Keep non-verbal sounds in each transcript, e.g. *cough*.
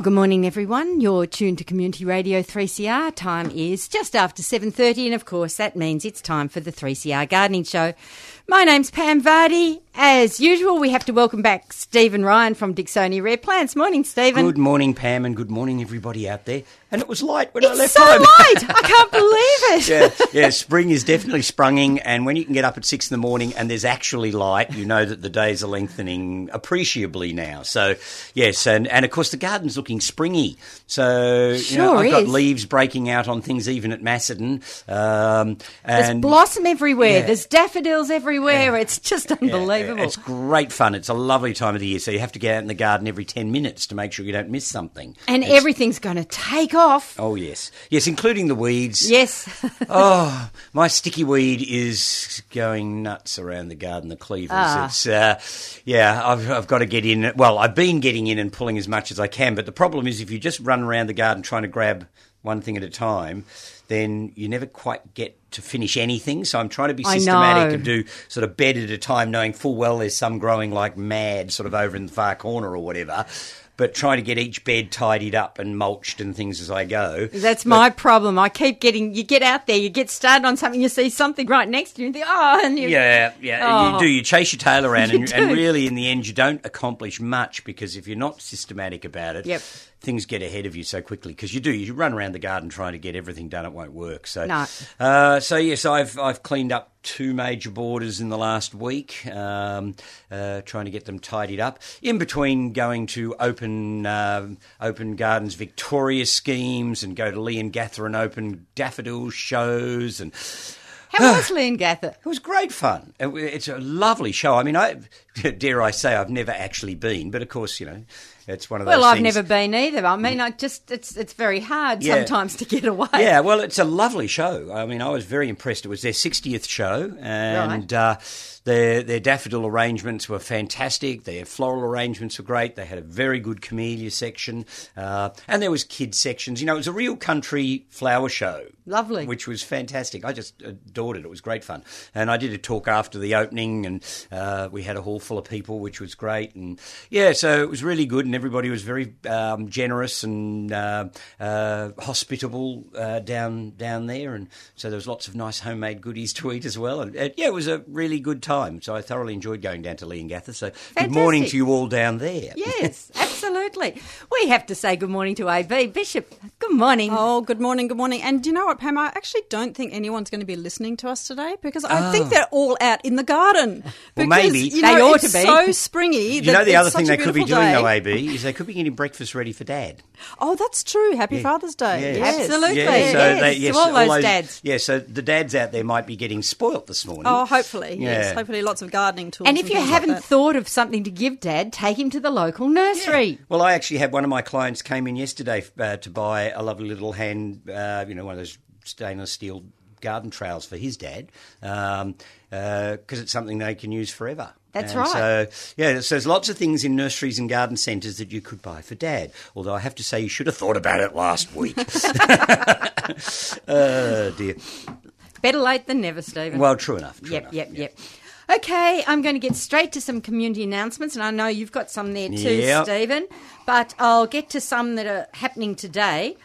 Well, good morning, everyone. You're tuned to Community Radio 3CR. Time is just after 7.30, and of course, that means it's time for the 3CR Gardening Show. My name's Pam Vardy. As usual, we have to welcome back Stephen Ryan from Dicksonia Rare Plants. Morning, Stephen. Good morning, Pam, and good morning, everybody out there. And it was light when it's I left It's so home. light. I *laughs* can't believe it. yeah, yeah, spring is definitely sprunging, and when you can get up at six in the morning and there's actually light, you know that the days are lengthening appreciably now. So, yes, and, and of course the garden's looking springy. So, sure you know, I've is. got leaves breaking out on things even at Macedon. Um, There's blossom everywhere. Yeah. There's daffodils everywhere. It's just unbelievable. Yeah, it's great fun. It's a lovely time of the year. So you have to get out in the garden every 10 minutes to make sure you don't miss something. and It's- everything's going to take off. Oh, yes. Yes, including the weeds. Yes. *laughs* Oh, my sticky weed is going nuts around the garden, the cleavers. Ah. It's, uh, yeah, I've, I've got to get in. Well, I've been getting in and pulling as much as I can, but the problem is if you just run around the garden trying to grab one thing at a time, then you never quite get to finish anything. So I'm trying to be systematic and do sort of bed at a time, knowing full well there's some growing like mad, sort of over in the far corner or whatever. But trying to get each bed tidied up and mulched and things as I go. That's But- my problem. I keep getting, you get out there, you get started on something, you see something right next to you, and you think, oh, and you. Yeah, yeah, Oh. you do. You chase your tail around, *laughs* You and, and really, in the end, you don't accomplish much because if you're not systematic about it, Yep. Things get ahead of you so quickly. Because you do, you run around the garden trying to get everything done, it won't work. So, No. uh, so yes, I've I've cleaned up two major borders in the last week, um, uh, trying to get them tidied up. In between going to open um open gardens Victoria schemes and go to Leongatha and open daffodil shows and. How was *sighs* Leongatha? It was great fun. It- It's a lovely show. I mean, I *laughs* dare I say I've never actually been, but of course, you know, it's one of those. Well, I've things- never been either. I mean, I just, it's, it's very hard Yeah. sometimes to get away. Yeah, well, it's a lovely show. I mean, I was very impressed. It was their 60th show, and uh, their their daffodil arrangements were fantastic. Their floral arrangements were great. They had a very good camellia section, uh, and there was kids sections. You know, it was a real country flower show. Lovely. which was fantastic. I just adored it. It was great fun, and I did a talk after the opening, and uh, we had a hall full of people, which was great. And yeah, so it was really good, and everybody was very um, generous and uh, uh, hospitable uh, down down there, and so there was lots of nice homemade goodies to eat as well. And uh, yeah, it was a really good time. So I thoroughly enjoyed going down to Leongatha. So good morning to you all down there. Yes, *laughs* absolutely. We have to say good morning to AB. Bishop, good morning. Oh, good morning, good morning. And do you know what, Pam? I actually don't think anyone's going to be listening to us today because I think they're all out in the garden. Ah. Well, maybe. you They know, ought it's to be. so springy. You know the other thing they could be doing day. though, AB, is they could be getting breakfast ready for Dad. Oh, that's true. Happy Father's Day. Yes. Yes. Absolutely. Yeah, so yes, they, to yes, all those dads. Yeah, so the dads out there might be getting spoilt this morning. Oh, hopefully. Yeah. Yes. Hopefully lots of gardening tools. And if you haven't that. thought of something to give Dad, take him to the local nursery. Well, I actually had one of my clients came in yesterday uh, to buy a lovely little hand, uh, you know, one of those stainless steel garden trails for his dad, because it's something they can use forever. That's And right. So yeah, so there's lots of things in nurseries and garden centres that you could buy for dad. Although I have to say, you should have thought about it last week. *laughs* *laughs* oh dear. Better late than never, Stephen. Well, true enough. True Yep, enough. yep, yep. Okay, I'm going to get straight to some community announcements, and I know you've got some there too, Yep. Stephen. But I'll get to some that are happening today.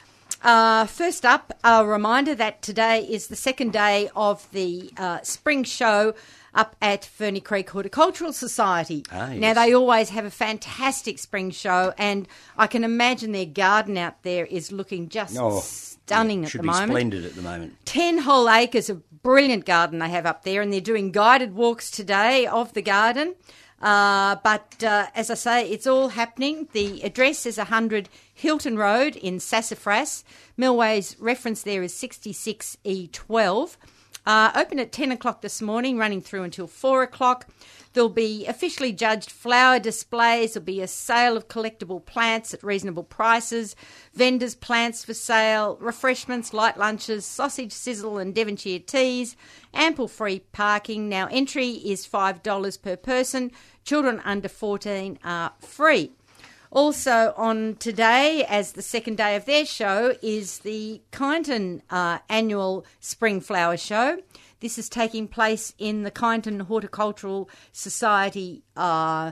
Uh, first up, a reminder that today is the second day of the uh, spring show up at Ferny Creek Horticultural Society. Ah, Now, they always have a fantastic spring show, and I can imagine their garden out there is looking just Oh, stunning yeah, at the moment. should be splendid at the moment. 10 whole acres of brilliant garden they have up there, and they're doing guided walks today of the garden. Uh, but uh, as I say, it's all happening. The address is 100 Hilton Road in Sassafras. Melway's reference there is 66E12. Uh, open at 10 o'clock this morning, running through until 4 o'clock. There'll be officially judged flower displays. There'll be a sale of collectible plants at reasonable prices, vendors' plants for sale, refreshments, light lunches, sausage sizzle, and Devonshire teas, ample free parking. Now, entry is $5 per person. Children under 14 are free. Also on today, as the second day of their show, is the Kyneton uh, annual Spring Flower Show. This is taking place in the Kyneton Horticultural Society uh,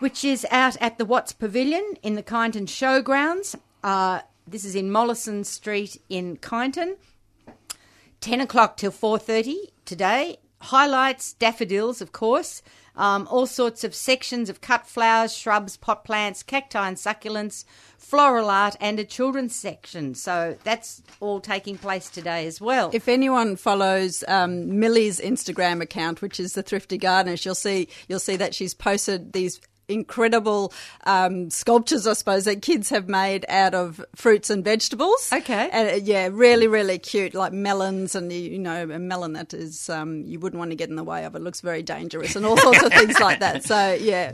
which is out at the Watts Pavilion in the Kyneton Showgrounds. Uh, this is in Mollison Street in Kyneton. 10 o'clock till 4.30 today. Highlights, daffodils, of course. Um, all sorts of sections of cut flowers, shrubs, pot plants, cacti and succulents, floral art, and a children's section. So that's all taking place today as well. If anyone follows um, Millie's Instagram account, which is the Thrifty Gardeners, you'll see you'll see that she's posted these incredible um, sculptures, I suppose, that kids have made out of fruits and vegetables. Okay. And, uh, yeah, really, really cute, like melons, and you know, a melon that is um, you wouldn't want to get in the way of. It looks very dangerous, and all sorts of things like that. So yeah,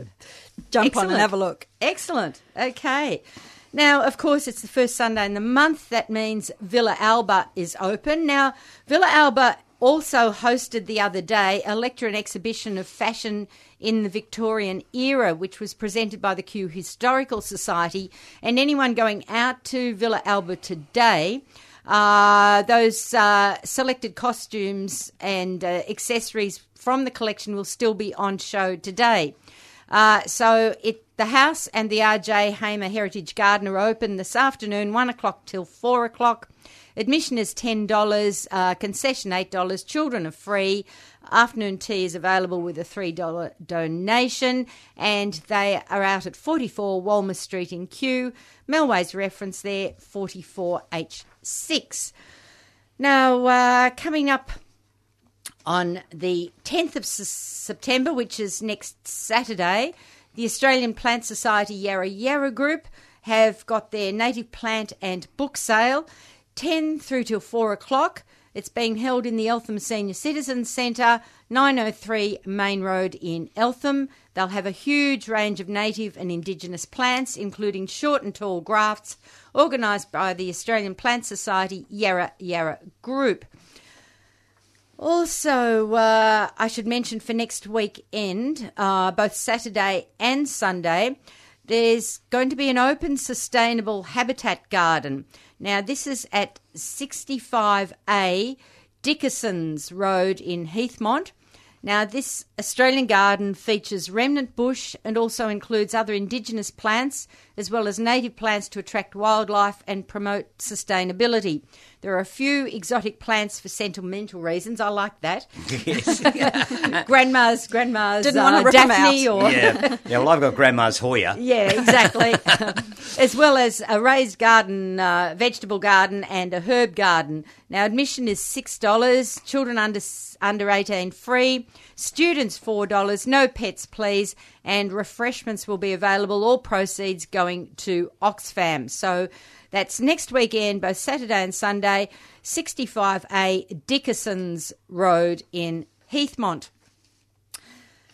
jump Excellent. on and have a look. Excellent. Okay. Now, of course, it's the first Sunday in the month. That means Villa Alba is open. Now, Villa Alba also hosted the other day a lecture and exhibition of fashion in the Victorian era, which was presented by the Kew Historical Society. And anyone going out to Villa Alba today, uh, those uh, selected costumes and uh, accessories from the collection will still be on show today. Uh, so it the house and the RJ Hamer Heritage Garden are open this afternoon, one o'clock till four o'clock. Admission is $10, uh, concession $8. Children are free. Afternoon tea is available with a $3 donation, and they are out at 44 Walmer Street in Kew. Melway's reference there, 44H6. Now, uh, coming up on the 10th of S- September, which is next Saturday, the Australian Plant Society Yarra Yarra Group have got their native plant and book sale. 10 through till 4 o'clock. It's being held in the Eltham Senior Citizens Centre, 903 Main Road in Eltham. They'll have a huge range of native and indigenous plants, including short and tall grafts, organised by the Australian Plant Society Yarra Yarra Group. Also, uh, I should mention for next weekend, uh, both Saturday and Sunday, there's going to be an open sustainable habitat garden. Now, this is at 65A Dickerson's Road in Heathmont. Now, this Australian garden features remnant bush and also includes other indigenous plants as well as native plants to attract wildlife and promote sustainability. There are a few exotic plants for sentimental reasons. I like that. Yes. *laughs* grandma's, grandma's Didn't want to uh, rip 'em Daphne out. or yeah. *laughs* yeah, well, I've got Grandma's Hoya. yeah, exactly. *laughs* as well as a raised garden, uh, vegetable garden, and a herb garden. Now, admission is six dollars. Children under under eighteen free. Students four dollars. No pets, please. And refreshments will be available. All proceeds going to Oxfam. So. That's next weekend, both Saturday and Sunday, 65A Dickerson's Road in Heathmont.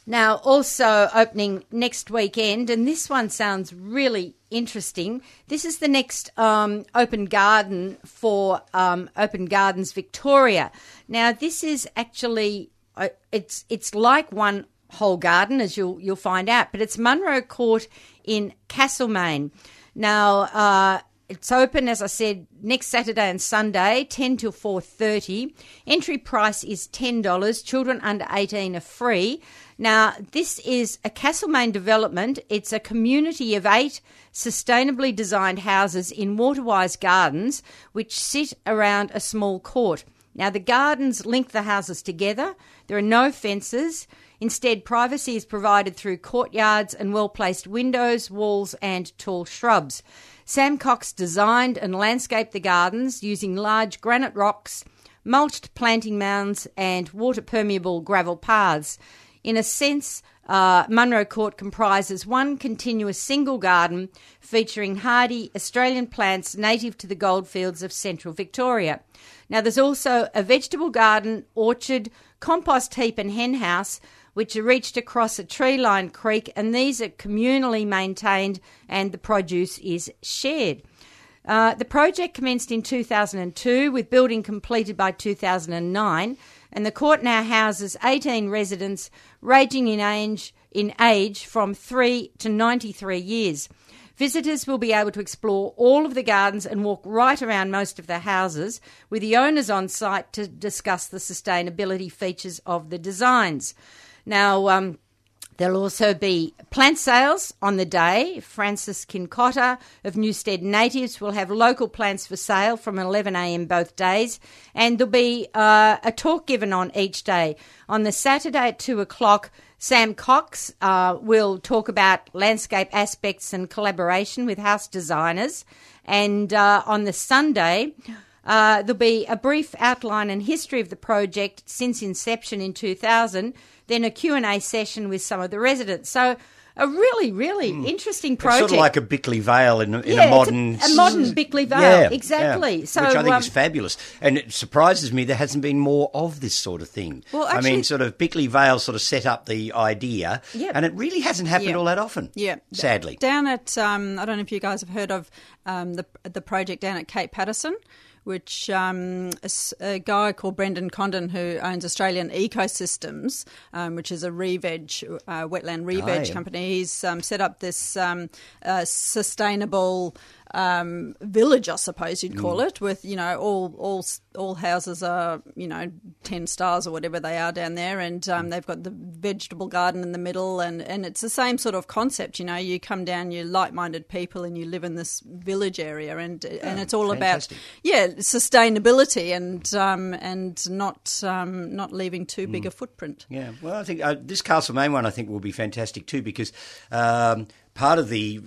Now, also opening next weekend, and this one sounds really interesting. This is the next um, open garden for um, Open Gardens Victoria. Now, this is actually it's it's like one whole garden, as you'll you'll find out, but it's Munro Court in Castlemaine. Now, uh, it's open, as I said, next Saturday and Sunday, ten till four thirty. Entry price is ten dollars. Children under eighteen are free. Now, this is a Castlemaine development. It's a community of eight sustainably designed houses in Waterwise Gardens, which sit around a small court. Now, the gardens link the houses together. There are no fences. Instead, privacy is provided through courtyards and well placed windows, walls, and tall shrubs. Sam Cox designed and landscaped the gardens using large granite rocks, mulched planting mounds, and water permeable gravel paths. In a sense, uh, Munro Court comprises one continuous single garden featuring hardy Australian plants native to the goldfields of central Victoria. Now, there's also a vegetable garden, orchard, compost heap, and hen house, which are reached across a tree lined creek, and these are communally maintained and the produce is shared. Uh, the project commenced in 2002 with building completed by 2009 and the court now houses 18 residents ranging in age, in age from 3 to 93 years. Visitors will be able to explore all of the gardens and walk right around most of the houses with the owners on site to discuss the sustainability features of the designs. Now, um, There'll also be plant sales on the day. Francis Kincotta of Newstead Natives will have local plants for sale from 11am both days, and there'll be uh, a talk given on each day. On the Saturday at 2 o'clock, Sam Cox uh, will talk about landscape aspects and collaboration with house designers, and uh, on the Sunday, uh, there'll be a brief outline and history of the project since inception in 2000 then a Q&A session with some of the residents. So a really, really interesting project. It's sort of like a Bickleigh Vale in, in Yeah, a modern... a, a modern Bickleigh Vale, Yeah, exactly. yeah, So which I think um, is fabulous, and it surprises me there hasn't been more of this sort of thing. Well, I mean, sort of Bickleigh Vale sort of set up the idea, Yep. and it really hasn't happened Yeah. all that often. Yeah, sadly. Down at um, I don't know if you guys have heard of um, the the project down at Cape Paterson, which um, a, a guy called Brendan Condon who owns Australian Ecosystems, um, which is a re-veg, uh, wetland re-veg yeah. company. He's um, set up this um, uh, sustainable. Um, village, I suppose you'd call Mm. it, with you know all all all houses are you know ten stars or whatever they are down there, and Mm. um, they've got the vegetable garden in the middle, and and it's the same sort of concept. You know, you come down, you're like-minded people, and you live in this village area, and and it's all fantastic. about yeah sustainability and um, and not um, not leaving too Mm. big a footprint. Yeah, well, I think uh, this Castlemaine one I think will be fantastic too because um, part of the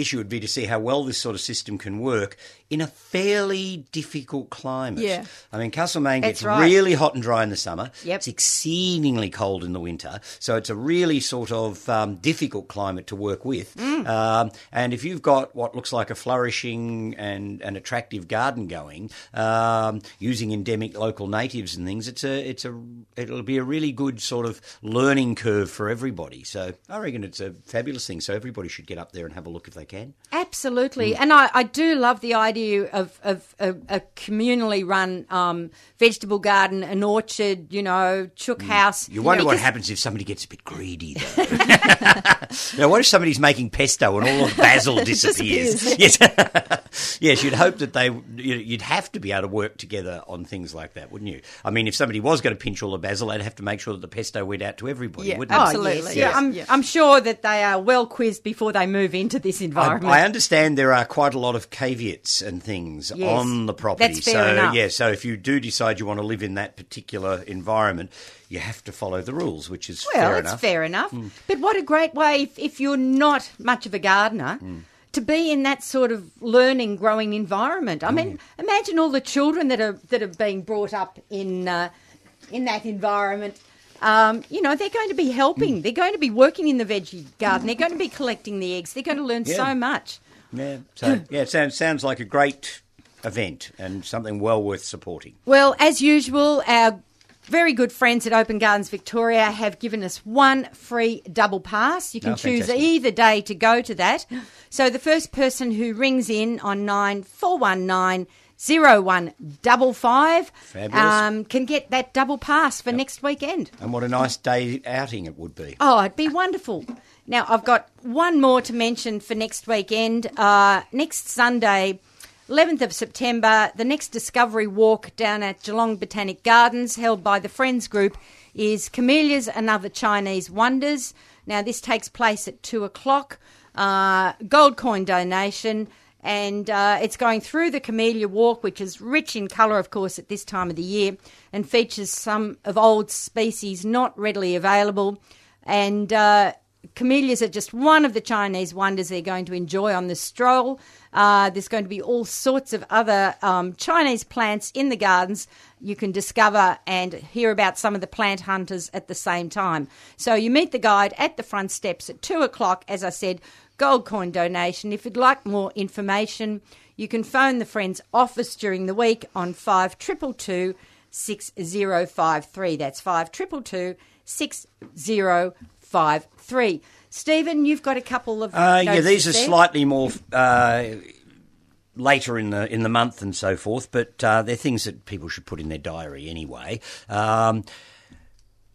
issue would be to see how well this sort of system can work in a fairly difficult climate. Yeah. I mean, Castlemaine gets right. really hot and dry in the summer. Yep. It's exceedingly cold in the winter, so it's a really sort of um, difficult climate to work with. Mm. Um, and if you've got what looks like a flourishing and an attractive garden going, um, using endemic local natives and things, it's a it's a it'll be a really good sort of learning curve for everybody. So I reckon it's a fabulous thing. So everybody should get up there and have a look if they can. Absolutely, Mm. and I, I do love the idea of, of, a a communally run um, vegetable garden, an orchard, you know, chook house. Mm. You wonder know, what because- happens if somebody gets a bit greedy, though. *laughs* now, what if somebody's making pesto and all of the basil *laughs* disappears? yes, *laughs* yes. You'd hope that they, you'd have to be able to work together on things like that, wouldn't you? I mean, if somebody was going to pinch all the basil, they'd have to make sure that the pesto went out to everybody, Yeah, wouldn't it? Oh, Absolutely, yes. yes. Yeah, I'm, Yeah. I'm sure that they are well quizzed before they move into this environment. I understand there are quite a lot of caveats and things Yes, on the property. that's fair so enough. yeah, so if you do decide you want to live in that particular environment, you have to follow the rules, which is Well, fair it's enough. fair enough. But what a great way, if, if you're not much of a gardener, to be in that sort of learning, growing environment. I mean, imagine all the children that are that are being brought up in uh, in that environment. Um, you know, they're going to be helping. They're going to be working in the veggie garden. They're going to be collecting the eggs. They're going to learn Yeah. so much. Yeah. *clears throat* So yeah, it sounds sounds like a great event and something well worth supporting. Well, as usual, our very good friends at Open Gardens Victoria have given us one free double pass. You can Oh, choose either day to go to that. So the first person who rings in on 9419 0155 Fabulous. um, can get that double pass for next weekend. And what a nice day outing it would be. Oh, it'd be wonderful. Now, I've got one more to mention for next weekend. Uh, next Sunday, 11th of September, the next Discovery Walk down at Geelong Botanic Gardens, held by the Friends Group, is Camellias and Other Chinese Wonders. Now, this takes place at 2 o'clock. Uh, gold coin donation. And uh, it's going through the Camellia Walk, which is rich in colour, of course, at this time of the year, and features some of old species not readily available. And uh, camellias are just one of the Chinese wonders they're going to enjoy on the stroll. Uh, there's going to be all sorts of other um, Chinese plants in the gardens you can discover and hear about some of the plant hunters at the same time. So you meet the guide at the front steps at two o'clock, as I said, gold coin donation. If you'd like more information, you can phone the Friends office during the week on 5222 6053. That's 5222 6053. Stephen, you've got a couple of. Uh, yeah, these are there. slightly more uh, later in the in the month and so forth, but uh, they're things that people should put in their diary anyway. Um,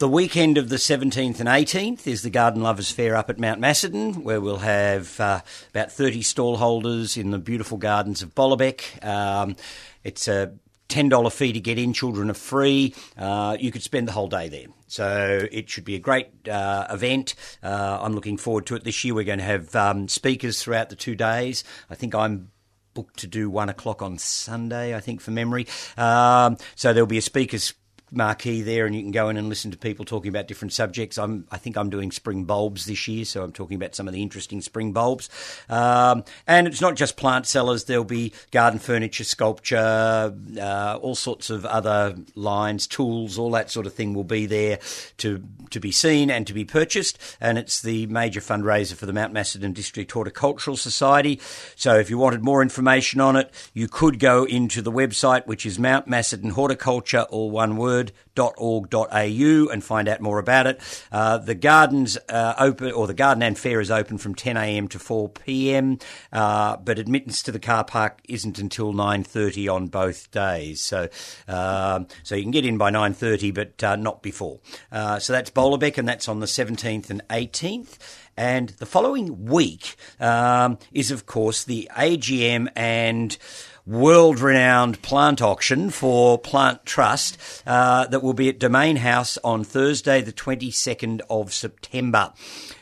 the weekend of the 17th and 18th is the Garden Lovers Fair up at Mount Macedon, where we'll have uh, about 30 stall holders in the beautiful gardens of Bolobek. Um, it's a $10 fee to get in, children are free. Uh, you could spend the whole day there. So it should be a great uh, event. Uh, I'm looking forward to it this year. We're going to have um, speakers throughout the two days. I think I'm booked to do one o'clock on Sunday, I think, for memory. Um, so there'll be a speakers marquee there, and you can go in and listen to people talking about different subjects. I'm, I think I'm doing spring bulbs this year, so I'm talking about some of the interesting spring bulbs. Um, and it's not just plant sellers. There'll be garden furniture, sculpture, uh, all sorts of other lines, tools, all that sort of thing will be there to to be seen and to be purchased. And it's the major fundraiser for the Mount Macedon District Horticultural Society. So if you wanted more information on it, you could go into the website, which is Mount Macedon Horticulture, all one word word.org.au and find out more about it. Uh, the gardens uh, open, or the garden and fair is open from 10am to 4pm, uh, but admittance to the car park isn't until 9.30 on both days. So, um, so you can get in by 9.30, but uh, not before. Uh, so that's Bolobek, and that's on the 17th and 18th. And the following week um, is, of course, the AGM and world renowned plant auction for Plant Trust uh, that will be at Domain House on Thursday, the 22nd of September.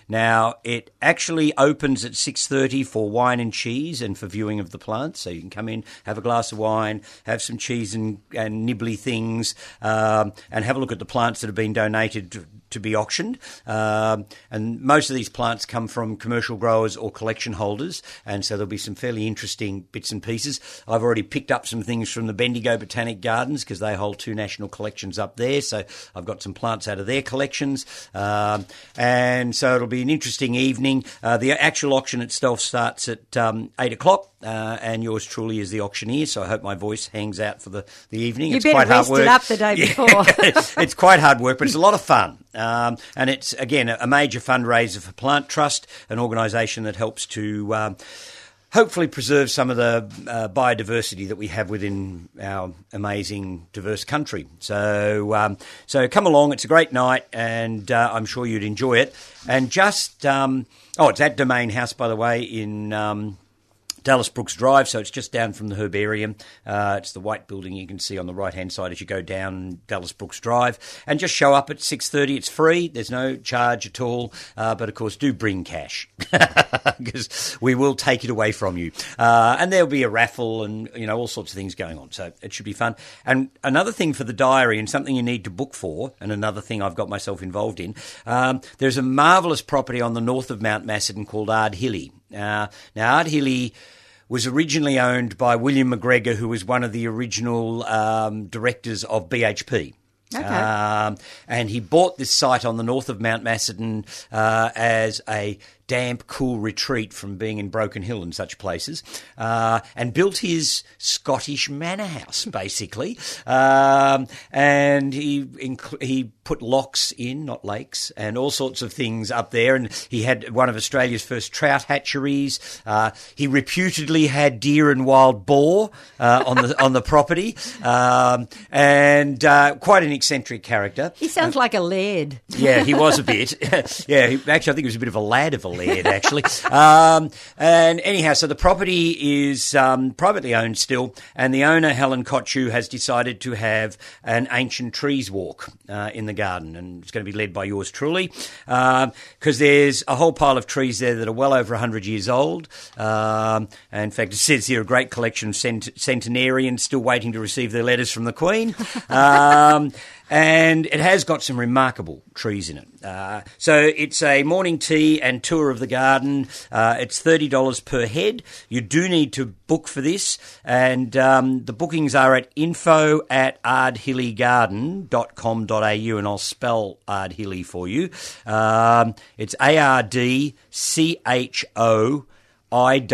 Now it actually opens at six thirty for wine and cheese and for viewing of the plants. So you can come in, have a glass of wine, have some cheese and, and nibbly things, um, and have a look at the plants that have been donated to be auctioned. Um, and most of these plants come from commercial growers or collection holders, and so there'll be some fairly interesting bits and pieces. I've already picked up some things from the Bendigo Botanic Gardens because they hold two national collections up there, so I've got some plants out of their collections. Um, and so it'll be an interesting evening. Uh, the actual auction itself starts at um, 8 o'clock. Uh, and yours truly is the auctioneer, so I hope my voice hangs out for the, the evening. You it's better quite hard work. it up the day before. *laughs* it's quite hard work, but it's a lot of fun. Um, and it's, again, a major fundraiser for Plant Trust, an organisation that helps to. Um, hopefully preserve some of the uh, biodiversity that we have within our amazing diverse country. So, um, so come along. It's a great night, and uh, I'm sure you'd enjoy it. And just um, oh, it's at Domain House, by the way, in. Dallas Brooks Drive, so it's just down from the herbarium. Uh, it's the white building you can see on the right hand side as you go down Dallas Brooks Drive, and just show up at six thirty. It's free. There's no charge at all, uh, but of course, do bring cash *laughs* because we will take it away from you. Uh, and there'll be a raffle and you know all sorts of things going on, so it should be fun. And another thing for the diary, and something you need to book for, and another thing I've got myself involved in. Um, there's a marvelous property on the north of Mount Macedon called Ardchoille. Uh, now, Ardchoille was originally owned by William McGregor, who was one of the original um, directors of BHP. Okay. Um, and he bought this site on the north of Mount Macedon uh, as a damp, cool retreat from being in Broken Hill and such places, uh, and built his Scottish manor house *laughs* basically. Um, and he inc- he put locks in, not lakes, and all sorts of things up there. And he had one of Australia's first trout hatcheries. Uh, he reputedly had deer and wild boar uh, on the *laughs* on the property, um, and uh, quite an eccentric character. he sounds like a laird. Yeah, he was a *laughs* bit. yeah, he, actually, I think he was a bit of a lad of a laird, actually. Um, and anyhow, so the property is um, privately owned still, and the owner, Helen Kochu, has decided to have an ancient trees walk uh, in the garden, and it's going to be led by yours truly, because there's a whole pile of trees there that are well over 100 years old. Um, in fact, it says here a great collection of cent- centenarians still waiting to receive their letters from the Queen. *laughs* And it has got some remarkable trees in it. Uh, so it's a morning tea and tour of the garden. Uh, it's thirty dollars per head. You do need to book for this, and um, the bookings are at info at ardhillygarden.com.au, and I'll spell Ardchoille for you. Um, it's A R D C H O. I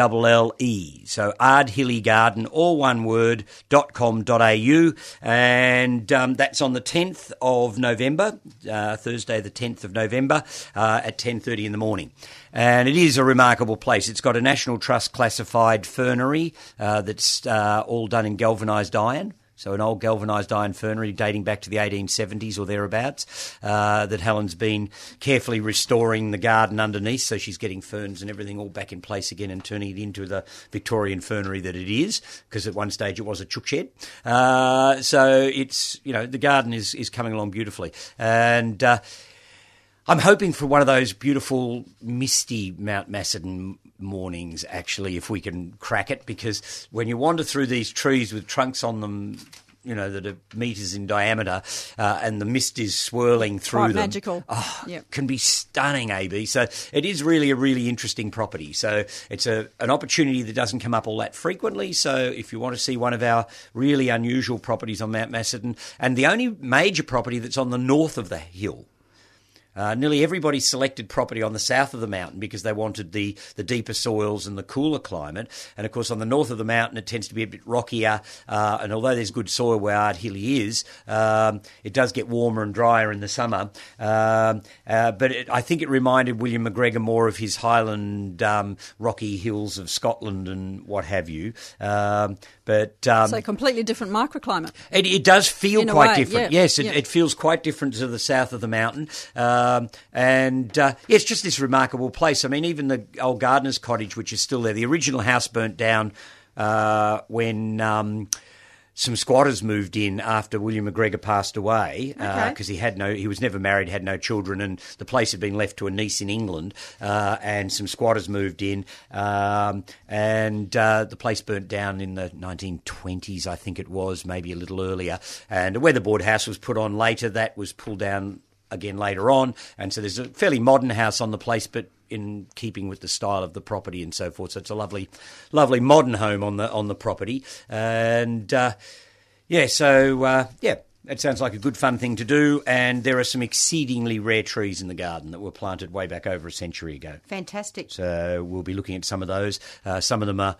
E. So Ardchoille Garden, all one word, dot com dot au. And um, that's on the 10th of November, uh, Thursday the 10th of November, uh, at 10.30 in the morning. And it is a remarkable place. It's got a National Trust classified fernery uh, that's uh, all done in galvanised iron. So an old galvanised iron fernery dating back to the 1870s or thereabouts uh, that Helen's been carefully restoring the garden underneath. So she's getting ferns and everything all back in place again and turning it into the Victorian fernery that it is. Because at one stage it was a chook shed. Uh, so it's you know the garden is is coming along beautifully and. Uh, I'm hoping for one of those beautiful, misty Mount Macedon mornings, actually, if we can crack it, because when you wander through these trees with trunks on them, you know, that are meters in diameter, uh, and the mist is swirling through Quite them. magical. Oh, Yep. can be stunning, AB. So it is really a really interesting property. So it's a, an opportunity that doesn't come up all that frequently. So if you want to see one of our really unusual properties on Mount Macedon, and the only major property that's on the north of the hill, uh, nearly everybody selected property on the south of the mountain because they wanted the, the deeper soils and the cooler climate. And of course, on the north of the mountain, it tends to be a bit rockier. Uh, and although there's good soil where Ardchoille is, um, it does get warmer and drier in the summer. Um, uh, but it, I think it reminded William McGregor more of his highland um, rocky hills of Scotland and what have you. Um, but um, So completely different microclimate. it, it does feel In quite way, different. yeah, yes, it, yeah. it feels quite different to the south of the mountain. Um, and uh, yeah, it's just this remarkable place. I mean, even the old gardener's cottage, which is still there, the original house burnt down uh, when. Um, some squatters moved in after William McGregor passed away Okay. because he had no, he was never married, had no children, and the place had been left to a niece in England. Uh, and some squatters moved in, um, and uh, the place burnt down in the 1920s, I think it was, maybe a little earlier. And a weatherboard house was put on later. That was pulled down again later on, and so there's a fairly modern house on the place, but in keeping with the style of the property and so forth. So it's a lovely, lovely modern home on the on the property, and uh, yeah, so uh, yeah. It sounds like a good fun thing to do, and there are some exceedingly rare trees in the garden that were planted way back over a century ago. Fantastic. So we'll be looking at some of those. Uh, some of them are,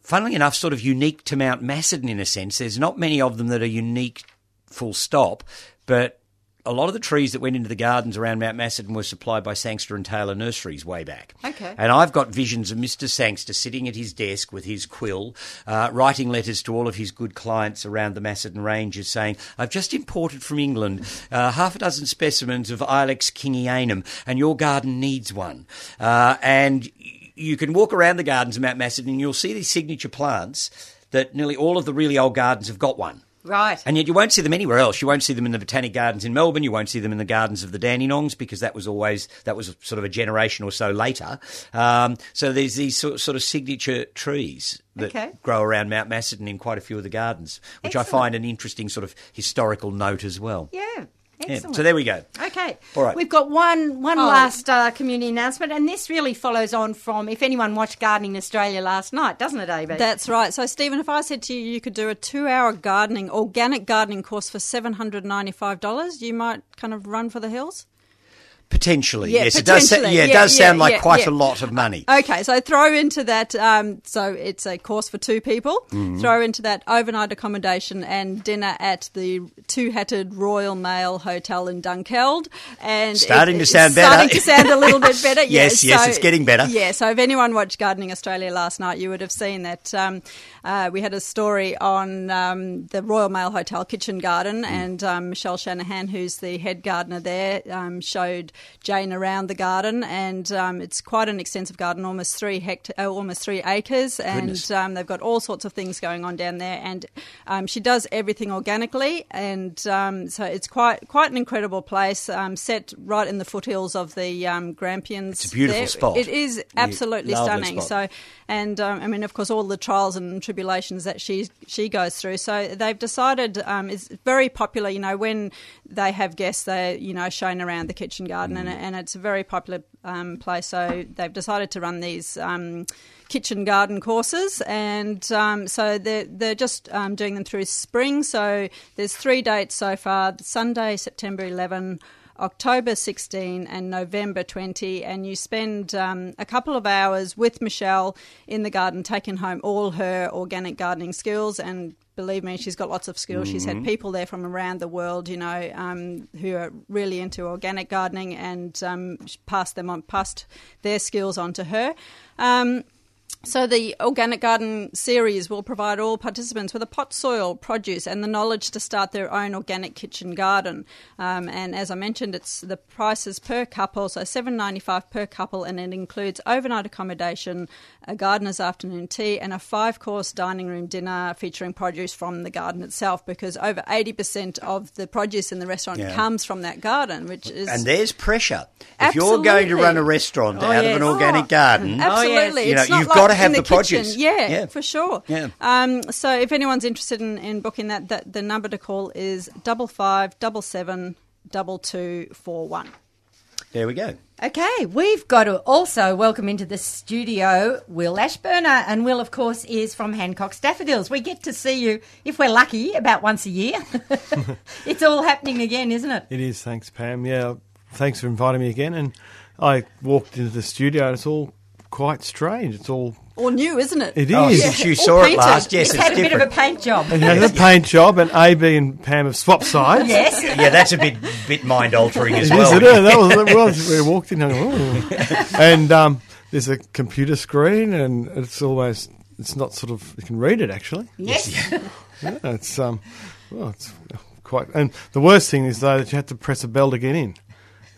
funnily enough, sort of unique to Mount Macedon in a sense. There's not many of them that are unique, full stop, but a lot of the trees that went into the gardens around Mount Macedon were supplied by Sangster and Taylor Nurseries way back. Okay. And I've got visions of Mr. Sangster sitting at his desk with his quill, uh, writing letters to all of his good clients around the Macedon Ranges saying, I've just imported from England uh, half a dozen specimens of Ilex kingianum, and your garden needs one. Uh, and you can walk around the gardens of Mount Macedon and you'll see these signature plants that nearly all of the really old gardens have got one. Right. And yet you won't see them anywhere else. You won't see them in the Botanic Gardens in Melbourne. You won't see them in the gardens of the Dandenongs because that was always, that was sort of a generation or so later. Um, so there's these sort, sort of signature trees that Okay. grow around Mount Macedon in quite a few of the gardens, which I find an interesting sort of historical note as well. yeah. Yeah, So there we go. Okay. All right. We've got one one Oh. last uh, community announcement, and this really follows on from if anyone watched Gardening Australia last night, doesn't it, AB? That's right. So, Stephen, if I said to you you could do a two-hour gardening, organic gardening course for seven hundred ninety-five dollars, you might kind of run for the hills. Potentially, Yeah, yes. It does, yeah, it Yeah, does yeah, sound like yeah, quite yeah. a lot of money. Okay, so throw into that. Um, so it's a course for two people. Mm-hmm. Throw into that overnight accommodation and dinner at the two-hatted Royal Mail Hotel in Dunkeld. And Starting to it's sound better. Starting to sound a little bit better. *laughs* Yes, yes, it's getting better. Yeah. So if anyone watched Gardening Australia last night, you would have seen that um, uh, we had a story on um, the Royal Mail Hotel kitchen garden, Mm. and um, Michelle Shanahan, who's the head gardener there, um, showed Jane around the garden, and um, it's quite an extensive garden, almost three hect- uh, almost three acres, and um, they've got all sorts of things going on down there, and um, she does everything organically, and um, so it's quite quite an incredible place, um, set right in the foothills of the um, Grampians. It's a beautiful there. spot. It is absolutely lovely stunning. spot. So, and um, I mean, of course, all the trials and tribulations that she she goes through. So they've decided um, it's very popular. You know, when they have guests, they you know shown around the kitchen garden, and, and it's a very popular um, place. So they've decided to run these. Um, Kitchen garden courses, and um, so they're they're just um, doing them through spring. So there's three dates so far: Sunday, September 11, October 16 and November 20, and you spend um, a couple of hours with Michelle in the garden, taking home all her organic gardening skills. And believe me, she's got lots of skills. She's had people there from around the world, you know, um, who are really into organic gardening, and um, passed them on, passed their skills on to her. Um, So the Organic Garden series will provide all participants with a pot soil, produce, and the knowledge to start their own organic kitchen garden. Um, and as I mentioned, it's the prices per couple, so seven ninety five per couple, and it includes overnight accommodation, a gardener's afternoon tea, and a five course dining room dinner featuring produce from the garden itself. Because over eighty percent of the produce in the restaurant Yeah. comes from that garden, which is And there's pressure. If you're going to run a restaurant Oh, out of an organic Oh, garden, Absolutely, You know, it's you've like got to have the, the produce. Yeah, Yeah. for sure. Yeah. Um, so if anyone's interested in, in booking that, that, the number to call is double five double seven double two four one. There we go. Okay, we've got to also welcome into the studio Will Ashburner. And Will, of course, is from Hancock's Daffodils. We get to see you, if we're lucky, about once a year. *laughs* it's all happening again, isn't it? It is, thanks, Pam. Yeah, thanks for inviting me again. And I walked into the studio, and it's all quite strange. It's all. All new, isn't it? It Oh, is. since you All saw it painted. last, yes, it's it's, had a bit of a paint job. It has a paint job, and AB and Pam have swapped sides. yes. yeah, that's a bit bit mind altering as It is, well. it is. That was, that was *laughs* we walked in, and, oh. and um, there's a computer screen, and it's almost it's not sort of you can read it actually. Yes. Yeah, it's um, well, it's quite. And the worst thing is though that you had to press a bell to get in.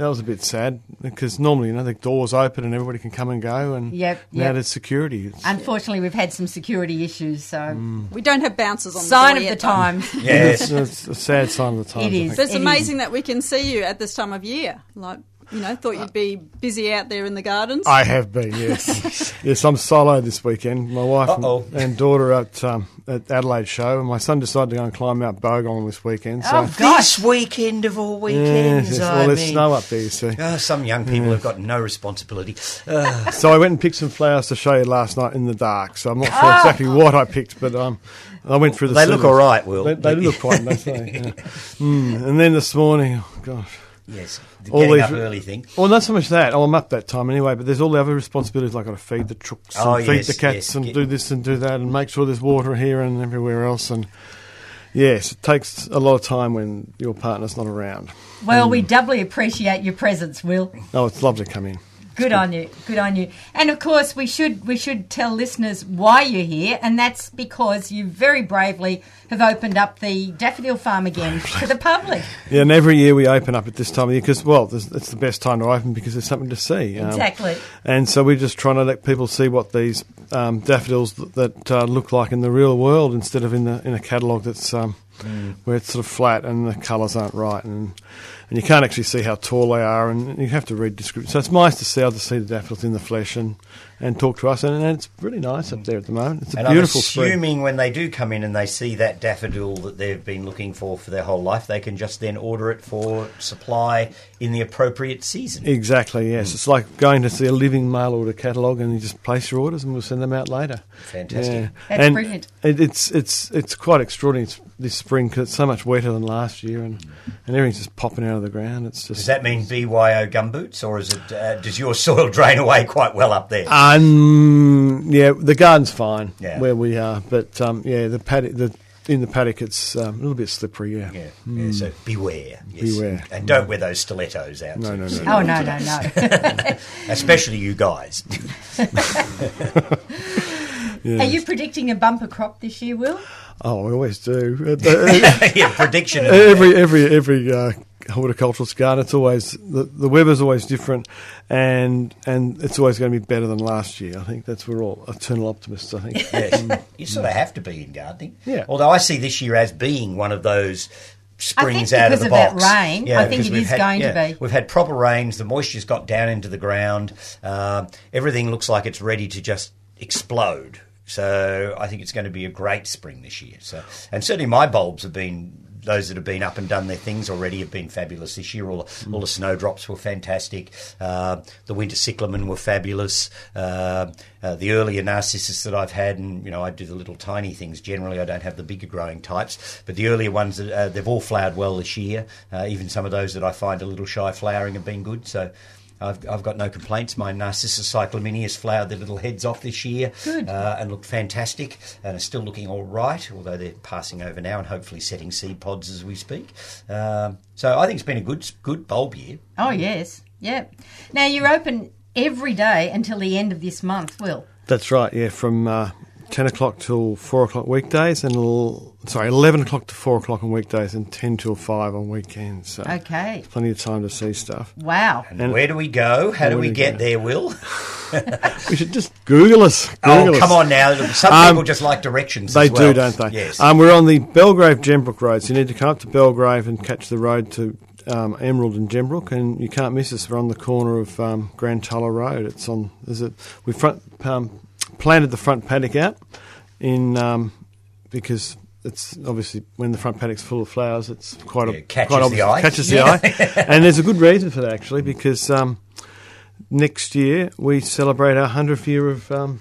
That was a bit sad because normally you know the doors open and everybody can come and go, and Yep, now yep. there's security. It's, Unfortunately, we've had some security issues, so mm. We don't have bouncers on sign the of door the yet, though. times. *laughs* Yes. it's a sad sign of the times. It I is. think. So it's It is. amazing that we can see you at this time of year. Like, you know, thought you'd be busy out there in the gardens. I have been, yes. *laughs* yes, I'm solo this weekend. My wife and, Uh-oh. and daughter at um, at Adelaide show, and my son decided to go and climb Mount Bogong this weekend. So, Oh, gosh. This weekend of all yes, weekends, yes. I well, there's mean- snow up there, you see. Ah, some young people have got no responsibility. Uh, *laughs* So I went and picked some flowers to show you last night in the dark. So I'm not Ah. sure exactly what I picked, but um, I went through the. they look all right, Will. They, they look quite nice. They, *laughs* yeah. mm. And then this morning, oh gosh. Yes, the All getting these- up early thing. Well, not so much that. Oh, I'm up that time anyway, but there's all the other responsibilities. Like I've got to feed the trooks, Oh, and feed yes, the cats, yes. and Get- do this and do that, and make sure there's water here and everywhere else. And yes, it takes a lot of time when your partner's not around. Well, we doubly appreciate your presence, Will. Oh, it's lovely to come in. Good on you. Good on you. And of course, we should we should tell listeners why you're here, and that's because you very bravely have opened up the daffodil farm again to the public. Yeah, and every year we open up at this time of year because, well, it's the best time to open because there's something to see. Um, Exactly. And so we're just trying to let people see what these um, daffodils that, that uh, look like in the real world instead of in the in a catalogue that's um, where it's sort of flat and the colours aren't right and and you can't actually see how tall they are and you have to read description. So it's nice to see able to see the daffodils in the flesh and, and talk to us and, and it's really nice up there at the moment. It's a And beautiful I'm spring. assuming when they do come in and they see that daffodil that they've been looking for for their whole life, they can just then order it for supply in the appropriate season. Exactly, yes. Hmm. It's like going to see a living mail order catalogue and you just place your orders and we'll send them out later. Fantastic. That's and brilliant. It, it's it's it's quite extraordinary this spring because it's so much wetter than last year and, and everything's just popping out of the ground. It's just Does that mean BYO gumboots, or is it? Uh, does your *laughs* soil drain away quite well up there? Um, yeah, the garden's fine Yeah. where we are, but um, yeah, the paddock, the in the paddock, it's um, a little bit slippery. Yeah, yeah, yeah, so beware. Yes. Beware. And don't wear those stilettos out. No, to no, no. Oh no, no, no. *laughs* Especially you guys. *laughs* Are you predicting a bumper crop this year, Will? Oh, I always do. Yeah, prediction. every every every uh, horticulturalist garden, it's always the, the weather's always different, and and it's always going to be better than last year. I think that's we're all eternal optimists. I think. *laughs* Yes. you sort of have to be in gardening. Yeah. Although I see this year as being one of those springs out of the of that box. rain, I think because it we've is had- going to be. We've had proper rains. The moisture's got down into the ground. Um, everything looks like it's ready to just explode. So I think it's going to be a great spring this year. So and certainly my bulbs have been. Those that have been up and done their things already have been fabulous this year. All, all the snowdrops were fantastic. Uh, the winter cyclamen were fabulous. Uh, uh, the earlier narcissus that I've had, and you know, I do the little tiny things. Generally, I don't have the bigger growing types, but the earlier ones, that, uh, they've all flowered well this year. Uh, even some of those that I find a little shy flowering have been good. So. I've, I've got no complaints. My Narcissus cyclamineus has flowered their little heads off this year Good. Uh, and looked fantastic and are still looking all right, although they're passing over now and hopefully setting seed pods as we speak. Um, so I think it's been a good good bulb year. Oh yes, yeah. Now you're open every day until the end of this month, Will. That's right. Yeah, from uh, ten o'clock till four o'clock weekdays, and l- sorry, eleven o'clock to four o'clock on weekdays, and ten till five on weekends. So Okay. plenty of time to see stuff. Wow. And where do we go? How do we we get go? there, Will? *laughs* *laughs* We should just Google us. Oh, come us. on now. Some Um, people just like directions. They as well. do, don't they? Yes. Um, we're on the Belgrave Gembrook Road, so you need to come up to Belgrave and catch the road to um, Emerald and Gembrook, and you can't miss us. We're on the corner of um, Grand Tulla Road. It's on. There's a we front um, planted the front paddock out in um, because. It's obviously when the front paddock's full of flowers. It's quite Yeah, a catches quite the eye. Catches the eye, *laughs* and there's a good reason for that actually because um, next year we celebrate our hundredth year of um,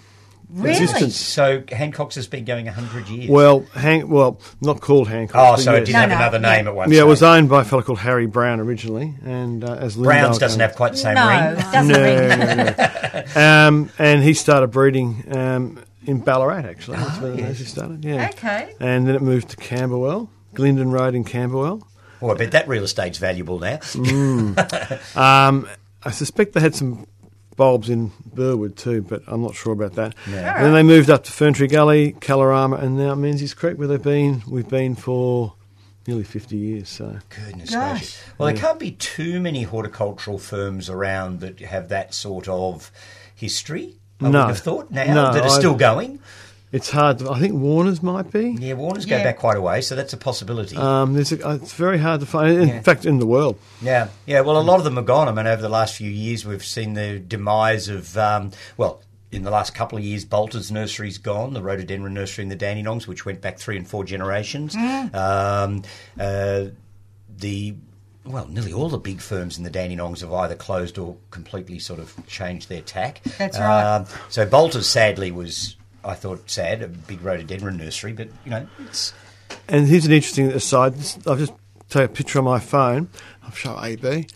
Really? existence. so Hancock's has been going 100 years. Well, Hank, well, not called Hancock. oh, so yes. it did No, have no, another yeah. name at one Yeah, it was owned by a fellow called Harry Brown originally, and uh, as Browns Lindale doesn't came- have quite the same no, ring. it doesn't ring. Um, and he started breeding um, in Ballarat. Actually, that's Ah, where the he started. Yeah. Okay. And then it moved to Camberwell, Glendon Road in Camberwell. Oh, I bet that real estate's valuable now. *laughs* Um, I suspect they had some bulbs in Burwood too, but I'm not sure about that. And then they moved up to Ferntree Gully, Calorama, and now Menzies Creek, where they've been. We've been for nearly 50 years. So Goodness Gosh. gracious. Well, there can't be too many horticultural firms around that have that sort of history. I No. would have thought now No, that are I- still going. It's hard. To, I think Warner's might be. Yeah, Warner's go back quite a way, so that's a possibility. Um, there's a, it's very hard to find. In Yeah. fact, in the world. Yeah, yeah. Well, a lot of them are gone. I mean, over the last few years, we've seen the demise of, um, well, in the last couple of years, Bolter's nursery's gone, the rhododendron nursery and the Dandenongs, which went back three and four generations. Um, uh, the well, nearly all the big firms in the Dandenongs have either closed or completely sort of changed their tack. That's right. Um, so Bolter's sadly was, I thought, sad, a big rhododendron nursery, but you know, it's And here's an interesting aside. I've just taken a picture on my phone. I'll show AB.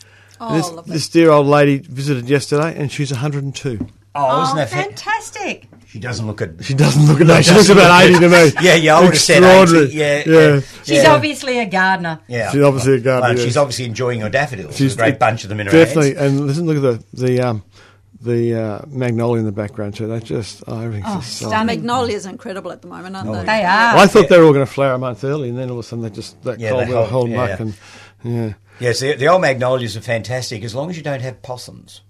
Oh, this, lovely. this dear old lady visited yesterday, and she's 102. oh, isn't Oh, that fa- fantastic. She doesn't look at. She doesn't look at that. She looks about 80 to me. *laughs* Yeah, yeah, I would have said 80. Yeah, yeah. yeah. She's Yeah. obviously a gardener. Yeah. She's obviously a gardener, Well, yes. she's obviously enjoying her daffodils. She's She's a great bunch of them in her Definitely. hands. And listen, look at the the um, the uh, magnolia in the background too. They just oh, everything's Oh, just so- stunning. Magnolias are incredible at the moment, aren't they? They are. Well, I thought they were all going to flower a month early, and then all of a sudden they just that Yeah, cold they weather hold- hold yeah. muck and yeah. Yes, the, the old magnolias are fantastic as long as you don't have possums.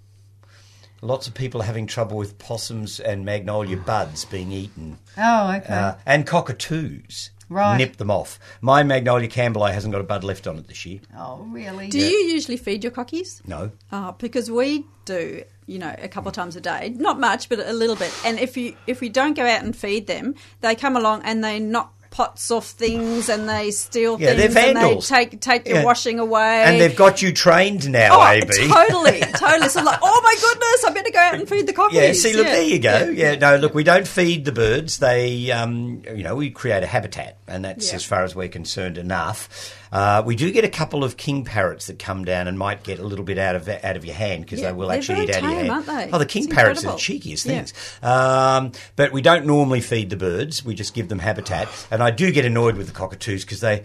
Lots of people are having trouble with possums and magnolia buds being eaten. Oh, okay. Uh, and cockatoos. Right. Nip them off. My magnolia campbellii hasn't got a bud left on it this year. oh, really? Do you usually feed your cockies? No. Oh, because we do, you know, a couple of times a day. Not much, but a little bit. And if you if we don't go out and feed them, they come along and they knock pots off things and they steal Yeah, things and they take take your Yeah. washing away. And they've got you trained now, Oh, AB. totally, *laughs* totally. So like, oh my goodness, I better go out and feed the cockies. Yeah, see, look, there you go. Yeah. Yeah. no, look, we don't feed the birds. They, um, you know, we create a habitat, and that's Yeah. as far as we're concerned enough. Uh, we do get a couple of king parrots that come down and might get a little bit out of out of your hand because Yeah, they will actually eat out of your hand. Oh, the king It's parrots are the incredible. cheekiest Yeah. things. Um, but we don't normally feed the birds. We just give them habitat, and I do get annoyed with the cockatoos because they.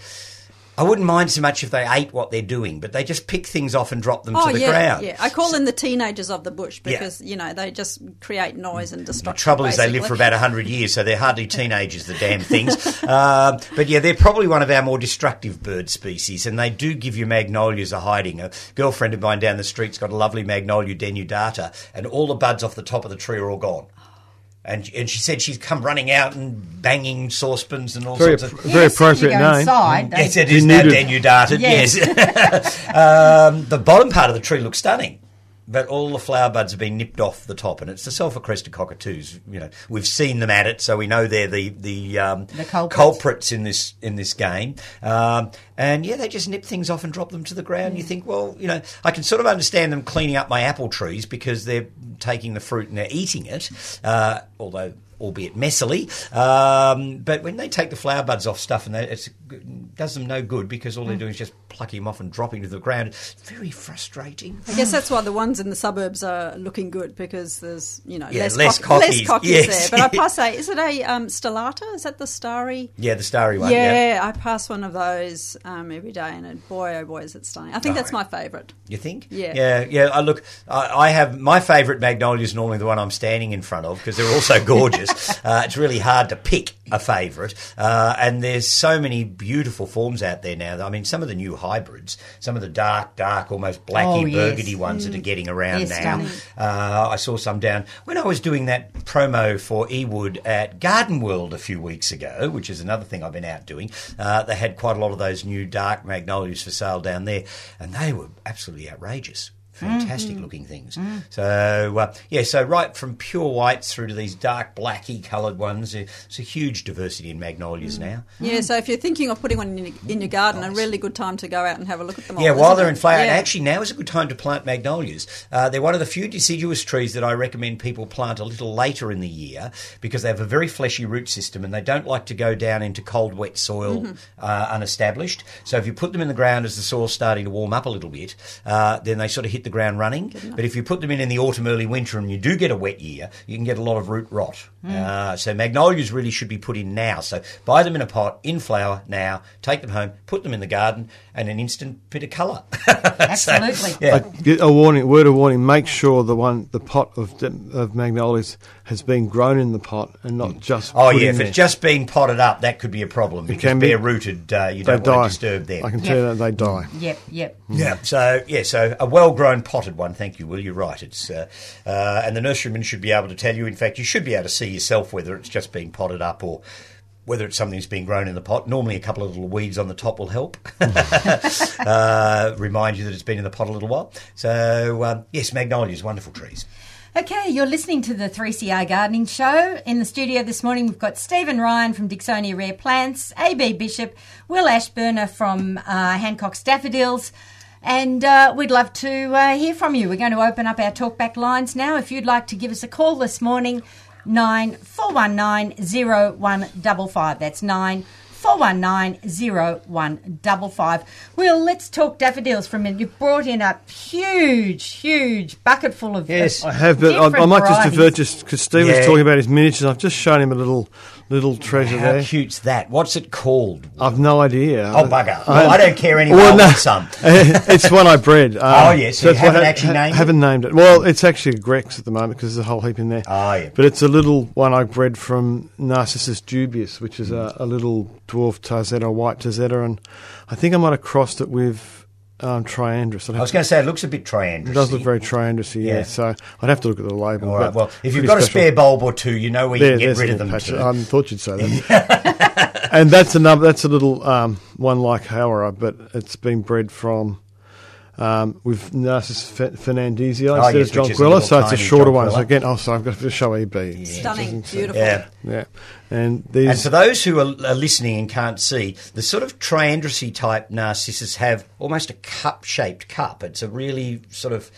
I wouldn't mind so much if they ate what they're doing, but they just pick things off and drop them Oh to the yeah, ground. yeah. I call them the teenagers of the bush Yeah. because you know they just create noise and destruction. The trouble is, they live for about 100 years, so they're hardly *laughs* teenagers, the damn things. um, but yeah, they're probably one of our more destructive bird species, and they do give you magnolias a hiding. A girlfriend of mine down the street's got a lovely magnolia denudata, and all the buds off the top of the tree are all gone. And, and she said she's come running out and banging saucepans and all Very, sorts of. very Yes, you appropriate go name. Inside, they- Yes, it is now Denuded. denudated. Yes. Yes. *laughs* um, the bottom part of the tree looks stunning, but all the flower buds have been nipped off the top, and it's the sulphur crested cockatoos. You know, we've seen them at it, so we know they're the the, um, The culprits. in this in this game. Um, and yeah, they just nip things off and drop them to the ground. You think, well, you know, I can sort of understand them cleaning up my apple trees because they're taking the fruit and they're eating it, uh, although. Albeit messily, um, but when they take the flower buds off stuff and they, it's does them no good because all they're doing is just plucking them off and dropping to the ground. It's very frustrating. I guess that's why the ones in the suburbs are looking good because there's you know Yeah, less, less cock- less cockies. Yes. there. But I pass *laughs* a is it a um, stellata? Is that the starry? Yeah, the starry one. Yeah, I pass one of those um, every day, and it, boy, oh boy, is it stunning! I think Oh, that's yeah. my favourite. You think? Yeah. Yeah, yeah. I look, I, I have my favourite magnolia is normally the one I'm standing in front of because they're all so gorgeous. *laughs* uh, it's really hard to pick a favourite, uh, and there's so many beautiful forms out there now. I mean, some of the new hybrids, some of the dark, dark, almost blacky Oh, yes. burgundy ones that are getting around They're now. Uh, I saw some down when I was doing that promo for Ewood at Garden World a few weeks ago, which is another thing I've been out doing. Uh, they had quite a lot of those new dark magnolias for sale down there, and they were absolutely outrageous. Fantastic Mm-hmm. looking things. So uh, yeah, so right from pure whites through to these dark blacky coloured ones, it's a huge diversity in magnolias Mm. now. Yeah, so if you're thinking of putting one in your, in your garden, a really good time to go out and have a look at them all. Yeah, while they're in flower. Yeah. Actually, now is a good time to plant magnolias. Uh, they're one of the few deciduous trees that I recommend people plant a little later in the year because they have a very fleshy root system and they don't like to go down into cold, wet soil Mm-hmm. uh, unestablished. So if you put them in the ground as the soil's starting to warm up a little bit, uh, then they sort of hit the ground running. But if you put them in in the autumn, early winter, and you do get a wet year, you can get a lot of root rot. Mm. Uh, so magnolias really should be put in now. So buy them in a pot, in flower now, take them home, put them in the garden, and an instant bit of colour. *laughs* Absolutely. yeah. Get a warning, word of warning. Make sure the one, the pot of of magnolias has been grown in the pot and not just. Oh put yeah, in if there. it's just being potted up, that could be a problem because can be. bare rooted, uh, you they don't die. want to disturb them. I can tell you that they die. Yep, yep. Yeah. So yeah, so a well-grown potted one. Thank you, Will. You're right. It's uh, uh, and the nurseryman should be able to tell you. In fact, you should be able to see yourself whether it's just being potted up or. Whether it's something that's being grown in the pot, normally a couple of little weeds on the top will help. *laughs* uh, remind you that it's been in the pot a little while. So um, yes, magnolias, wonderful trees. Okay, you're listening to the 3CR Gardening Show. In the studio this morning, we've got Stephen Ryan from Dicksonia Rare Plants, AB Bishop, Will Ashburner from uh, Hancock's Daffodils, and uh, we'd love to uh, hear from you. We're going to open up our talkback lines now. If you'd like to give us a call this morning, nine four one nine zero one double five. That's nine. 419-0155. Well, let's talk daffodils for a minute. You've brought in a huge, huge bucket full of Yes. of I have, but I, I different might just varieties. divert just because Steve Yeah. was talking about his miniatures. I've just shown him a little little treasure How there. cute's that? What's it called? I've no idea. Oh bugger! Well, I don't care anyway. Well, no. some. *laughs* it's one I bred. Um, Oh, yes, you it's one haven't I actually named it? Haven't named it. Well, it's actually a Grex at the moment because there's a whole heap in there. Oh, yeah. But it's a little one I bred from Narcissus dubius, which is a, a little dwarf Tazetta, white Tazetta, and I think I might have crossed it with um, Triandrus. I'd I was going to say it looks a bit triandrous. it does look very Triandrus, yeah. Yeah. So I'd have to look at the label. All right. Well, if you've got a special. spare bulb or two, you know where you can get rid of them patch. too. I thought you'd say that. *laughs* and that's another. That's a little um, one like Howrah, but it's been bred from. Um, with Narcissus fe- fernandezii Oh, instead yes, of John which a Quilla, little so it's a shorter one. So again, oh, so I've got to show AB. Stunning, beautiful. yeah. Yeah, and these And for those who are, are listening and can't see, the sort of triandrusy type narcissus have almost a cup-shaped cup. It's a really sort of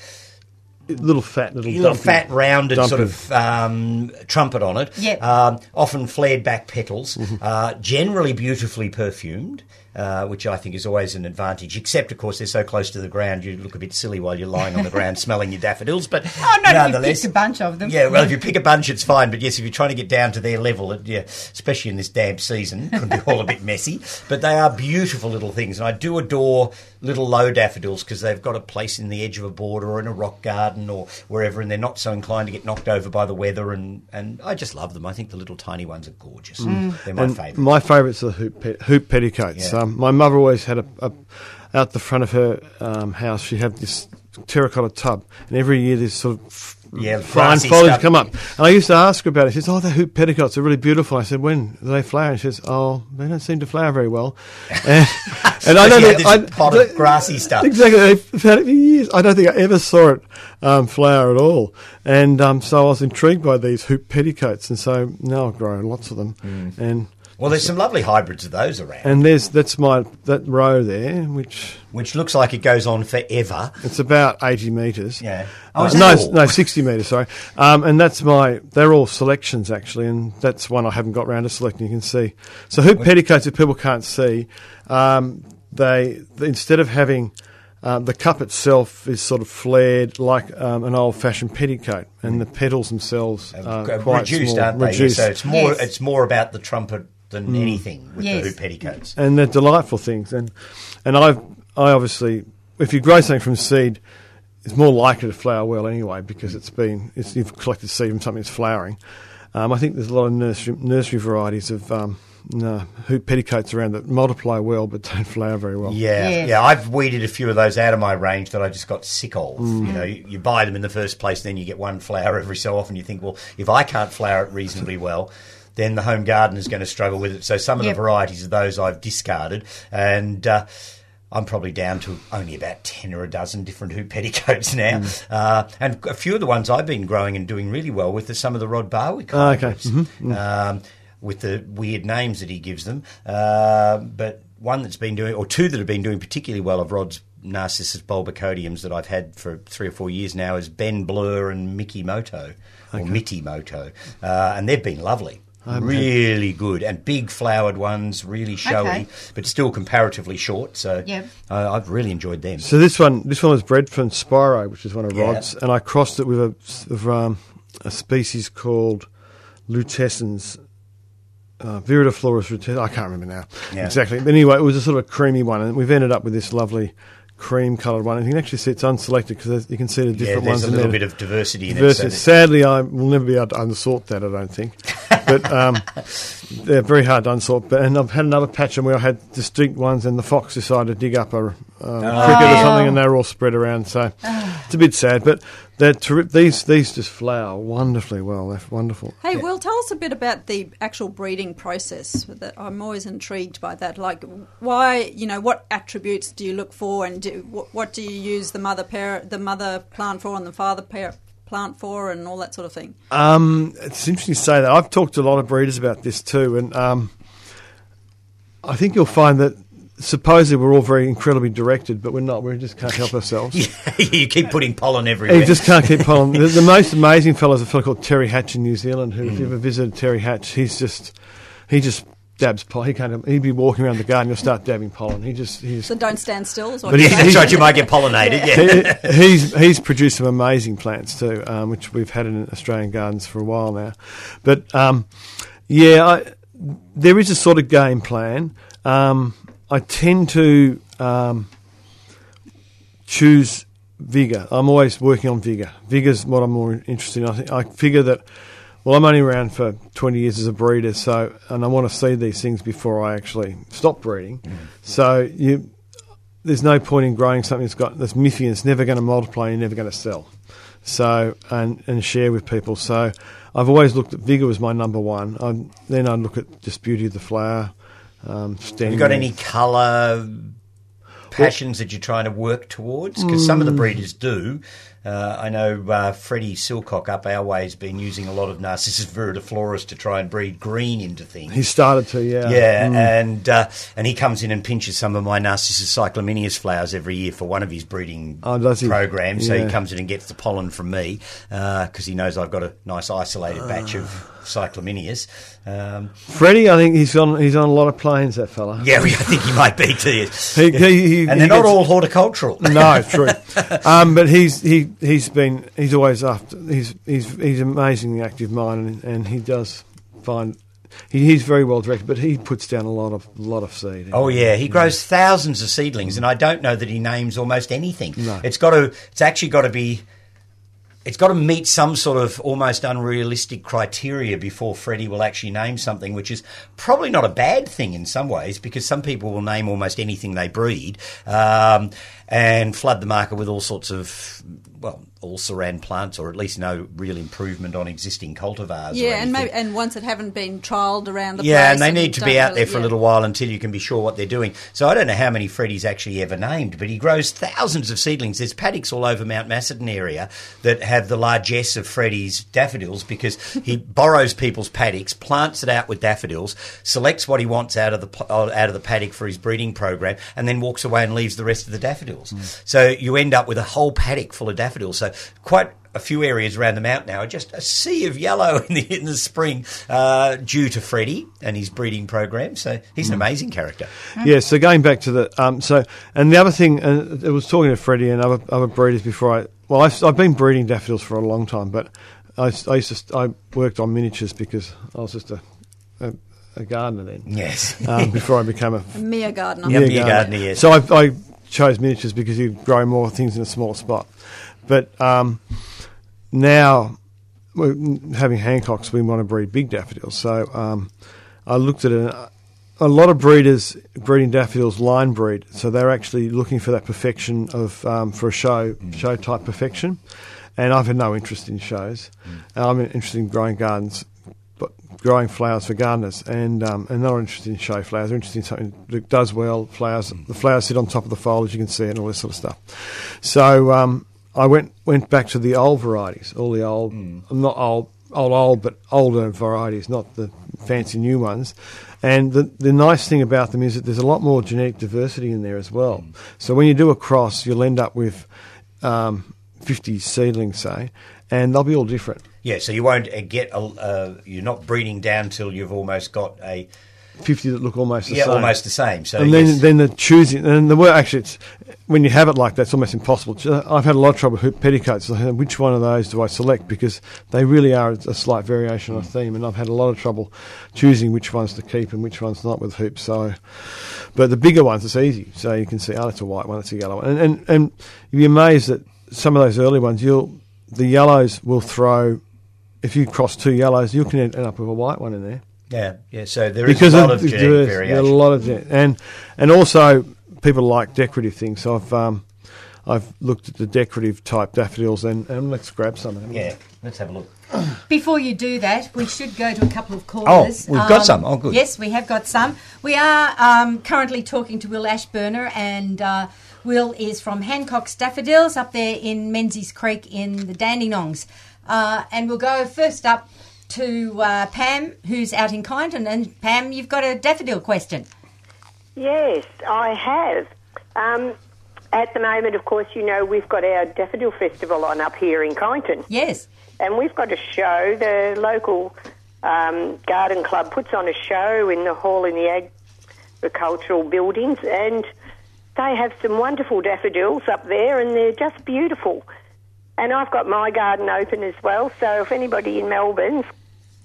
little fat little, little dumpy- fat, rounded dumpy. sort of um, trumpet on it. Yep. Um, often flared back petals, Mm-hmm. uh, generally beautifully perfumed. Uh, which I think is always an advantage. Except, of course, they're so close to the ground, you look a bit silly while you're lying on the ground *laughs* smelling your daffodils. But Oh, no, if you nonetheless, a bunch of them. Yeah, well, if you pick a bunch, it's fine. But yes, if you're trying to get down to their level, it, yeah, especially in this damp season, it can be all a bit *laughs* messy. But they are beautiful little things, and I do adore little low daffodils because they've got a place in the edge of a border or in a rock garden or wherever, and they're not so inclined to get knocked over by the weather. And, and I just love them. I think the little tiny ones are gorgeous. They're my and favourite. My favourites are the hoop, pet, hoop petticoats. Yeah. Um, my mother always had a, a out the front of her um, house. She had this terracotta tub, and every year this sort of Yeah, fine foliage come up. And I used to ask her about it. She says, "Oh, the hoop petticoats are really beautiful." I said, "When do they flower?" And she says, "Oh, they don't seem to flower very well." *laughs* And, and I don't think this I, pot of grassy stuff. Exactly, they've had it for years. I don't think I ever saw it um, flower at all. And um, so I was intrigued by these hoop petticoats, and so now I've grown lots of them. Mm. And Well, there's some lovely hybrids of those around, And there's that's my that row there, which which looks like it goes on forever. it's about eighty metres. Yeah. Uh, Oh, is no, all? no, *laughs* sixty metres. Sorry, um, and that's my. They're all selections actually, and that's one I haven't got round to selecting. You can see. So hoop petticoats, if people can't see, um, they instead of having um, the cup itself is sort of flared like um, an old-fashioned petticoat, and the petals themselves are Uh, quite reduced, small, aren't they? reduced. So it's more Yes. it's more about the trumpet than anything with Yes. the hoop petticoats. and they're delightful things. And and I've I obviously, if you grow something from seed, it's more likely to flower well anyway because it's been it's, you've collected seed from something that's flowering. Um, I think there's a lot of nursery nursery varieties of um, no, hoop petticoats around that multiply well but *laughs* don't flower very well. Yeah, Yeah. yeah, I've weeded a few of those out of my range that I just got sick of. Mm. You know, you, you buy them in the first place, then you get one flower every so often. You think, well, if I can't flower it reasonably well, then the home garden is going to struggle with it. So some of Yep. the varieties of those I've discarded, and uh, I'm probably down to only about ten or a dozen different hoop petticoats *laughs* now. Mm. Uh, and a few of the ones I've been growing and doing really well with are some of the Rod Barwick Ah, okay. hybrids. Um, with the weird names that he gives them. Uh, but one that's been doing, or two that have been doing particularly well of Rod's Narcissus bulbocodiums that I've had for three or four years now is Ben Blur and Mickey Moto, or Mitty Moto. Uh, and they've been lovely. Really good and big flowered ones, really showy, Okay. but still comparatively short. So Yep. uh, I've really enjoyed them. So this one, this one was bred from Spiro, which is one of Yeah. Rod's, and I crossed it with a, of, um, a species called Lutescens. Uh, Viridiflorus lutescens. I can't remember now Yeah. exactly. But anyway, it was a sort of creamy one, and we've ended up with this lovely cream coloured one. And you can actually see it's unselected because you can see the different Yeah, there's ones a little there. bit of diversity in it. So sadly, I will never be able to unsort that. I don't think, *laughs* but um, they're very hard to unsort. But and I've had another patch and where I had distinct ones, and the fox decided to dig up a um, cricket or something, and they're all spread around. So it's a bit sad, but they're terri- these these just flower wonderfully well. They're wonderful. Hey, Will, tell us a bit about the actual breeding process. That I'm always intrigued by that. Like, why, you know, what attributes do you look for, and do, what, what do you use the mother pair, the mother plant for, and the father pair plant for, and all that sort of thing? Um, it's interesting to say that. I've talked to a lot of breeders about this too, and um, I think you'll find that supposedly we're all very incredibly directed, but we're not. We just can't help ourselves. *laughs* you keep putting pollen everywhere. You just can't keep *laughs* pollen. The, the most amazing fellow is a fellow called Terry Hatch in New Zealand. Who, if you ever visited Terry Hatch, he's just he just dabs pollen. He can't. He'd be walking around the garden, he'll start dabbing pollen. He just he just. So don't stand still. Is what But you're he's- saying? That's right, you might get pollinated. Yeah. he, he's he's produced some amazing plants too, um, which we've had in Australian gardens for a while now. But um, yeah, I, there is a sort of game plan. Um, I tend to um, choose vigor. I'm always working on vigor. Vigor's what I'm more interested in. I think I figure that. Well, I'm only around for 20 years as a breeder, so and I want to see these things before I actually stop breeding. So you there's no point in growing something that's got that's miffy and it's never going to multiply and you're never going to sell. So and and share with people. So I've always looked at vigor as my number one. i then I look at just beauty of the flower. Um, you got any colour passions that you're trying to work towards? Because some of Mm. the breeders do. Uh, I know uh, Freddie Silcock up our way has been using a lot of Narcissus viridiflorus to try and breed green into things. He started to, yeah. Yeah, Mm. and uh, and he comes in and pinches some of my Narcissus cyclamineus flowers every year for one of his breeding Oh, programs. So he comes in and gets the pollen from me because he knows I've got a nice isolated batch of cyclamineus. Um, Freddie, I think he's on he's on a lot of planes. That fella. yeah, I think he might be too. He- he- he- and they're not gets- all horticultural. no, true. *laughs* Um, but he's he he's been he's always after he's he's he's amazingly active mind and, and he does find he, he's very well directed, but he puts down a lot of lot of seed. Oh yeah, he grows thousands of seedlings, and I don't know that he names almost anything. No. It's got to. It's actually got to be. It's got to meet some sort of almost unrealistic criteria before Freddie will actually name something, which is probably not a bad thing in some ways because some people will name almost anything they breed. Um, and flood the market with all sorts of well, all saran plants, or at least no real improvement on existing cultivars. Yeah, and maybe and ones that haven't been trialled around the Yeah, place. Yeah, and they need to be out really- there for a little while until you can be sure what they're doing. So I don't know how many Freddie's actually ever named, but he grows thousands of seedlings. There's paddocks all over Mount Macedon area that have the largesse of Freddie's daffodils because he *laughs* borrows people's paddocks, plants it out with daffodils, selects what he wants out of the uh, out of the paddock for his breeding program, and then walks away and leaves the rest of the daffodils. So you end up with a whole paddock full of daffodils. So quite a few areas around the mount now are just a sea of yellow *laughs* in the in the spring uh, due to Freddie and his breeding program. So he's an amazing character. Yeah, so going back to the um, so and the other thing, uh, it was talking to Freddie and other other breeders before I. Well, I've, I've been breeding daffodils for a long time, but I, I used to I worked on miniatures because I was just a a, a gardener then. Yes. Um, before I became a *laughs* A mere gardener. Yep. mere mere gardener, yes. So I, I chose miniatures because you grow more things in a smaller spot. But um, now, having Hancocks, we want to breed big daffodils. So um, I looked at it. A lot of breeders breeding daffodils line breed, so they're actually looking for that perfection of um, for a show show type perfection. And I've had no interest in shows. And I'm interested in growing gardens, but growing flowers for gardeners, and um, and not interested in show flowers. They're interested in something that does well. Flowers, the flowers sit on top of the foliage, you can see it, and all this sort of stuff. So um, I went went back to the old varieties, all the old, not old, old, old, but older varieties, not the fancy new ones. And the the nice thing about them is that there's a lot more genetic diversity in there as well. So when you do a cross, you'll end up with um, 50 seedlings, say, and they'll be all different. Yeah, so you won't uh, get a, uh, you're not breeding down till you've almost got a 50 that look almost the yeah same. almost the same. So and then, yes. then the choosing, and the work actually, it's, when you have it like that, it's almost impossible. Uh, I've had a lot of trouble with petticoats. Which one of those do I select? Because they really are a slight variation on a theme, and I've had a lot of trouble choosing which ones to keep and which ones not with hoops. So, but the bigger ones, it's easy. So you can see, oh, that's a white one, that's a yellow one, and and, and you'd be amazed that some of those early ones, you'll the yellows will throw. If you cross two yellows, you can end up with a white one in there yeah, yeah. So there is because a lot of the genetic diverse- variation. yeah, a lot of gen- and and also people like decorative things. So I've um, I've looked at the decorative type daffodils and, and let's grab some of them. yeah, let's have a look. *clears throat* Before you do that, we should go to a couple of callers. Oh, we've got some. Oh, good. Yes, we have got some. We are um, currently talking to Will Ashburner, and uh, Will is from Hancock's Daffodils up there in Menzies Creek in the Dandenongs. Uh, and we'll go first up to uh, Pam, who's out in Kyneton. And Pam, you've got a daffodil question. Yes, I have. Um, at the moment, of course, you know we've got our Daffodil Festival on up here in Kyneton, Yes. and we've got a show. The local um, garden club puts on a show in the hall in the agricultural buildings, and they have some wonderful daffodils up there, and they're just beautiful. And I've got my garden open as well, so if anybody in Melbourne,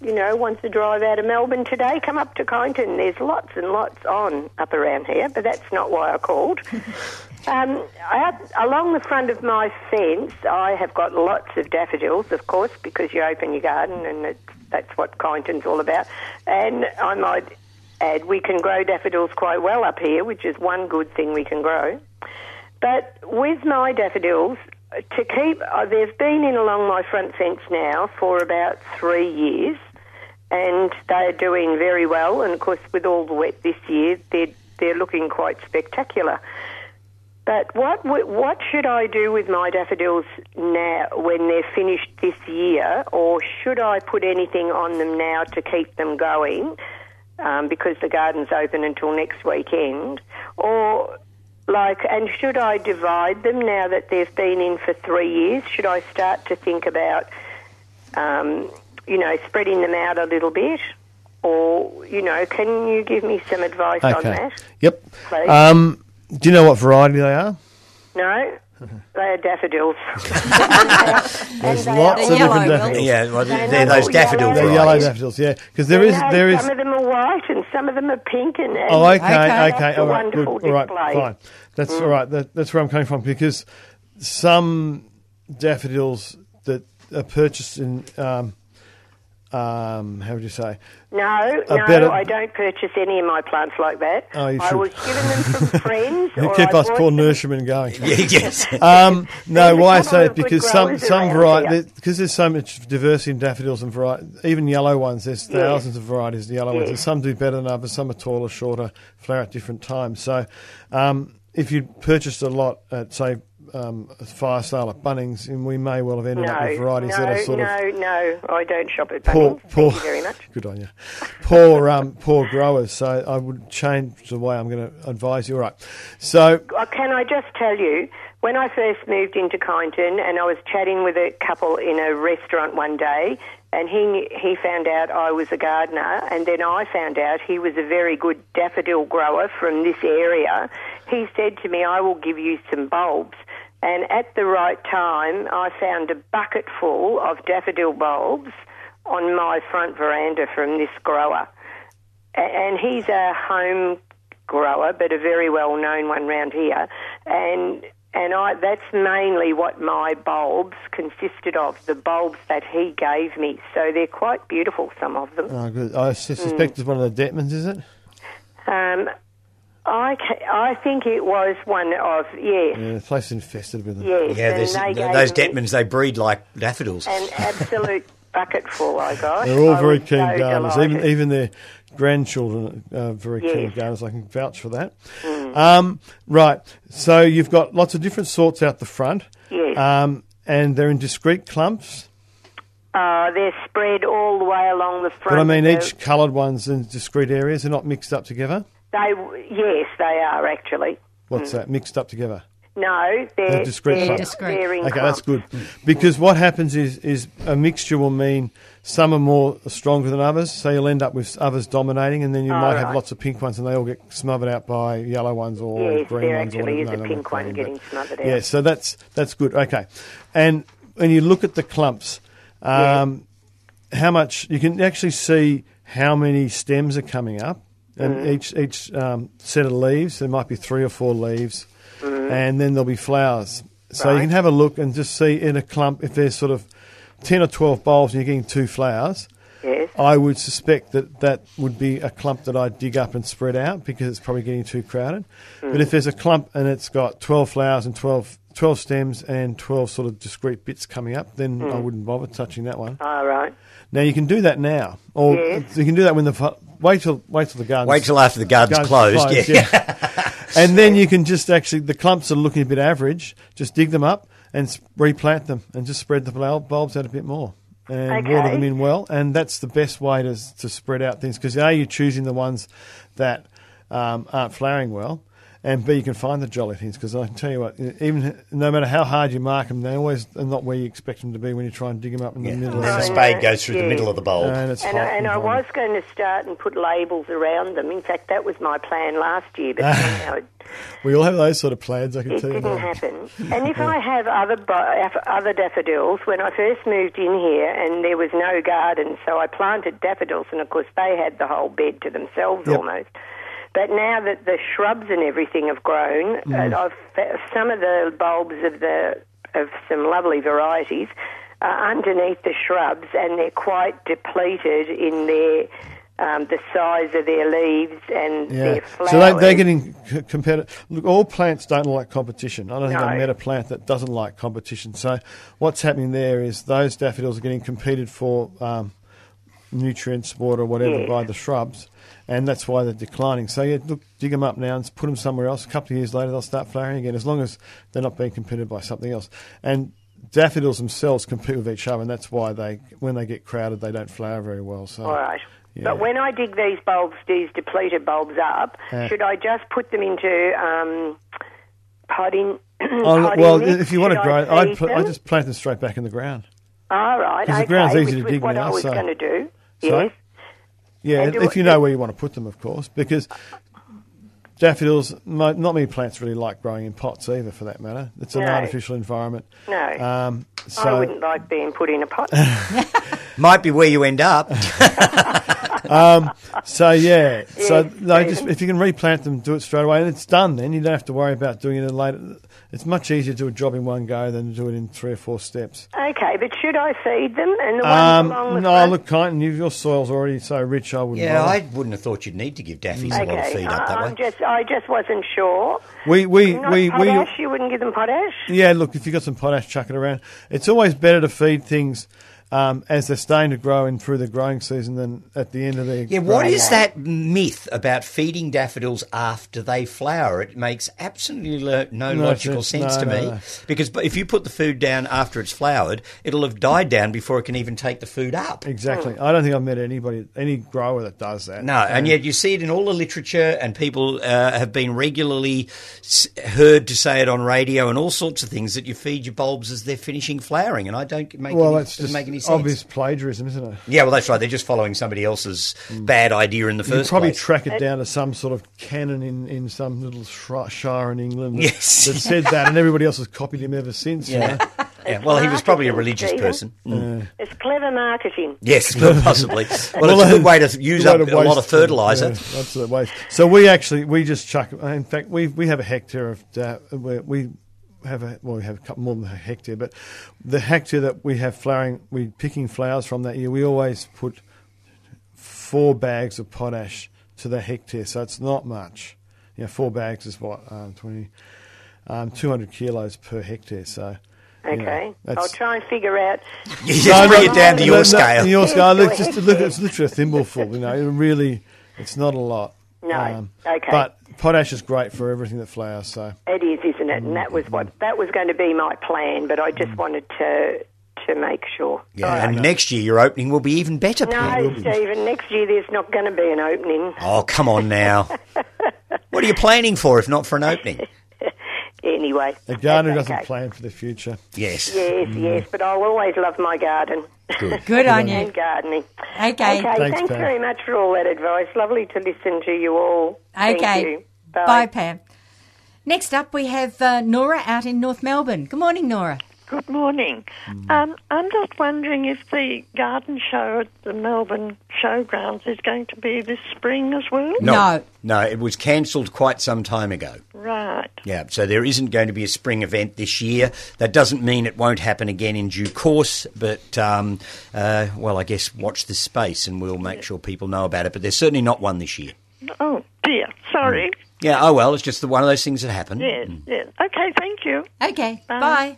you know, wants to drive out of Melbourne today, come up to Kyneton. There's lots and lots on up around here, but that's not why I called. *laughs* um, out, along the front of my fence, I have got lots of daffodils, of course, because you open your garden and it's, that's what Kyneton's all about. And I might add, we can grow daffodils quite well up here, which is one good thing we can grow. But with my daffodils, to keep, uh, they've been in along my front fence now for about three years, and they're doing very well. And of course, with all the wet this year, they're they're looking quite spectacular. But what what should I do with my daffodils now when they're finished this year, or should I put anything on them now to keep them going? Um, because the garden's open until next weekend, or like, and should I divide them now that they've been in for three years? Should I start to think about, um, you know, spreading them out a little bit? Or, you know, can you give me some advice on that? Yep. Please. Um, do you know what variety they are? No? *laughs* They're daffodils. *laughs* There's they lots of different Will. daffodils. Yeah, well, They're they're those all daffodil yellow. They're yellow daffodils, yeah. Because there is there is Some of them are white and some of them are pink and, and Oh, okay, Okay. okay, a all right, good, all right, fine. That's all right. That, that's where I'm coming from because some daffodils that are purchased in um, um, how would you say? No, no, I don't purchase any of my plants like that. Oh, you I should. was given them from *laughs* friends. You or keep I us poor them- nurserymen going. *laughs* Yeah, yes. Um, no, why I say it because some some variety because there's so much diversity in daffodils and variety, even yellow ones. There's Yeah. thousands of varieties of yellow ones, and some do better than others. Some are taller, shorter, flower at different times. So, um, if you purchased a lot at say um, fire sale at Bunnings, and we may well have ended No, up with varieties no, that are sort no, of no, no, I don't shop at poor, Bunnings. poor. Thank you very much. *laughs* Good on you. Poor, um, poor growers. So I would change the way I'm going to advise you. All right. So Uh, Can I just tell you, when I first moved into Kyneton and I was chatting with a couple in a restaurant one day, and he he found out I was a gardener, and then I found out he was a very good daffodil grower from this area. He said to me, "I will give you some bulbs." And at the right time, I found a bucket full of daffodil bulbs on my front veranda from this grower. And he's a home grower, but a very well known one round here. And and I that's mainly what my bulbs consisted of, the bulbs that he gave me. So they're quite beautiful, some of them. oh, good. I sus- suspect it's one of the Detmans, is it? Um, I, ca- I think it was one of yes, Yeah, the place is infested with them. yes. Yeah, there's, they gave those me Detmans, they breed like daffodils. an *laughs* absolute bucket full. I got. They're all I very keen so gardeners. delighted. Even even their grandchildren are very keen Yes. Mm. gardeners. I can vouch for that. Um, right. So you've got lots of different sorts out the front. Yes. Um, and they're in discrete clumps. Uh, they're spread all the way along the front. But I mean, each coloured one's in discrete areas. They're not mixed up together. They yes, they are actually. What's that? Mixed up together. No, they're, They're discrete they're. Discrete. they're in Okay, that's good. Because what happens is, is a mixture will mean some are more stronger than others, so you'll end up with others dominating, and then you Oh, might have lots of pink ones, and they all get smothered out by yellow ones or Yes, green there ones. or actually is whatever. a pink not one getting but- smothered out. Yeah, so that's that's good. Okay, and when you look at the clumps, um, how much you can actually see how many stems are coming up, and Mm. each each um, set of leaves there might be three or four leaves, and then there'll be flowers. So you Mm. Can have a look and just see in a clump if there's sort of ten or twelve bulbs and you're getting two flowers. Yes. I would suspect that that would be a clump that I'd dig up and spread out because it's probably getting too crowded. But if there's a clump and it's got 12 flowers and 12, 12 stems and 12 sort of discrete bits coming up, then I wouldn't bother touching that one. All right. Now you can do that now, or Yes. you can do that when the wait till wait till the garden Wait till after the garden's closed. yeah. *laughs* and then you can just actually the clumps are looking a bit average. Just dig them up and replant them, and just spread the bul- bulbs out a bit more, and water them in well. And that's the best way to to spread out things because a you're choosing the ones that um, aren't flowering well. And B, you can find the jolly things because I can tell you what, even no matter how hard you mark them, they always are not where you expect them to be when you try and dig them up in the middle. The of the spade goes through the middle of the bulb. and it's And, I, and I was going to start and put labels around them. In fact, that was my plan last year, but *laughs* somehow it, We all have those sort of plans. I can it tell you It didn't that. happen. And if *laughs* I have other other daffodils, when I first moved in here and there was no garden, so I planted daffodils, and of course they had the whole bed to themselves Yep. almost. But now that the shrubs and everything have grown, Mm. uh, some of the bulbs of the of some lovely varieties are underneath the shrubs, and they're quite depleted in their um, the size of their leaves and Yeah. their flowers. So they, they're getting c- competitive. Look, all plants don't like competition. I don't think No. I've met a plant that doesn't like competition. So what's happening there is those daffodils are getting competed for um, nutrients, water, whatever, by the shrubs. And that's why they're declining. So, yeah, look, dig them up now and put them somewhere else. A couple of years later, they'll start flowering again, as long as they're not being competed by something else. And daffodils themselves compete with each other, and that's why they, when they get crowded, they don't flower very well. So, All right. Yeah. But when I dig these bulbs, these depleted bulbs up, Yeah. should I just put them into um, potting? *clears throat* Oh, well, mix? if you want to grow, I I'd pl- I them? just plant them straight back in the ground. All right, 'Cause the okay, ground's easy to dig what now, I was so- going to do. Yes. Yeah, if it- you know where you want to put them, of course, because daffodils, not many plants really like growing in pots either, for that matter. It's an No. artificial environment. No. Um, so I wouldn't like being put in a pot. *laughs* Might be where you end up. *laughs* um, so yeah, so Yes, no, just if you can replant them, do it straight away, and it's done. Then you don't have to worry about doing it later. It's much easier to do a job in one go than to do it in three or four steps. Okay, but should I feed them? And the ones Um, along the no, front? look, Kyneton, you- your soil's already so rich. I wouldn't. Yeah, bother. I wouldn't have thought you'd need to give daffies a lot of Okay, feed up I, that I'm way. just, I just wasn't sure. we we Not we, we potash. you wouldn't give them potash. Yeah, look, if you've got some potash, chuck it around. It's always better to feed things um, as they're starting to grow and through the growing season than at the end of their. Yeah, what is age. that myth about feeding daffodils after they flower? It makes absolutely lo- no, No logical sense. sense No, to no, me. Because if you put the food down after it's flowered, it'll have died down before it can even take the food up. Exactly. I don't think I've met anybody, any grower that does that. No, and yet you see it in all the literature, and people uh, have been regularly s- heard to say it on radio and all sorts of things that you feed your bulbs as they're finishing flowering, and I don't make Well, any, doesn't just make any sense. obvious plagiarism, isn't it? Yeah, well, that's right. They're just following somebody else's hmm. bad idea in the first. You first probably place. track it down to some sort of canon in, in some little shri- shire in England that, Yes. that said that, and everybody else has copied him ever since. you yeah. know? *laughs* yeah. Well, he was probably a religious Stephen. person. Mm. It's clever marketing. Yes, *laughs* possibly. *laughs* Well, Well, it's a good way to use Way up to a lot of uh, fertilizer. Yeah, absolute waste. So we actually we just chuck. In fact, we we have a hectare of da- we we have a well we have a couple more than a hectare, but the hectare that we have flowering, we picking flowers from that year. We always put four bags of potash to the hectare, so it's not much. You know, four bags is what um, twenty. Um, 200 kilos per hectare, so you know, Okay, I'll try and figure out. You *laughs* just bring it down to your no, no, scale. your scale. Look, just *laughs* look, it's literally a thimbleful. You know, it really, it's not a lot. Um, No, okay. But potash is great for everything that flowers. So It is, isn't it? And that was what that was going to be my plan, but I just wanted to to make sure. Yeah, All right. and next year your opening will be even better. Pam. No, Stephen. Next year there's not going to be an opening. Oh, come on now. *laughs* what are you planning for if not for an opening? *laughs* Anyway, a gardener that's doesn't plan for the future. Yes. Yes, yes, but I'll always love my garden Good on you. and gardening. Okay. Okay, Thanks, thanks, Pam. very much for all that advice. Lovely to listen to you all. Thank Okay. you. Bye, Pam. Next up, we have uh, Nora out in North Melbourne. Good morning, Nora. Good morning. Um, I'm just wondering if the garden show at the Melbourne Showgrounds is going to be this spring as well. No. No, it was cancelled quite some time ago. Right. Yeah, so there isn't going to be a spring event this year. That doesn't mean it won't happen again in due course, but, um, uh, well, I guess watch this space and we'll make sure people know about it. But there's certainly not one this year. Oh dear. Sorry. Yeah, oh well, it's just the, one of those things that happen. Yes. Yes. Okay. Thank you. Okay, Bye. bye.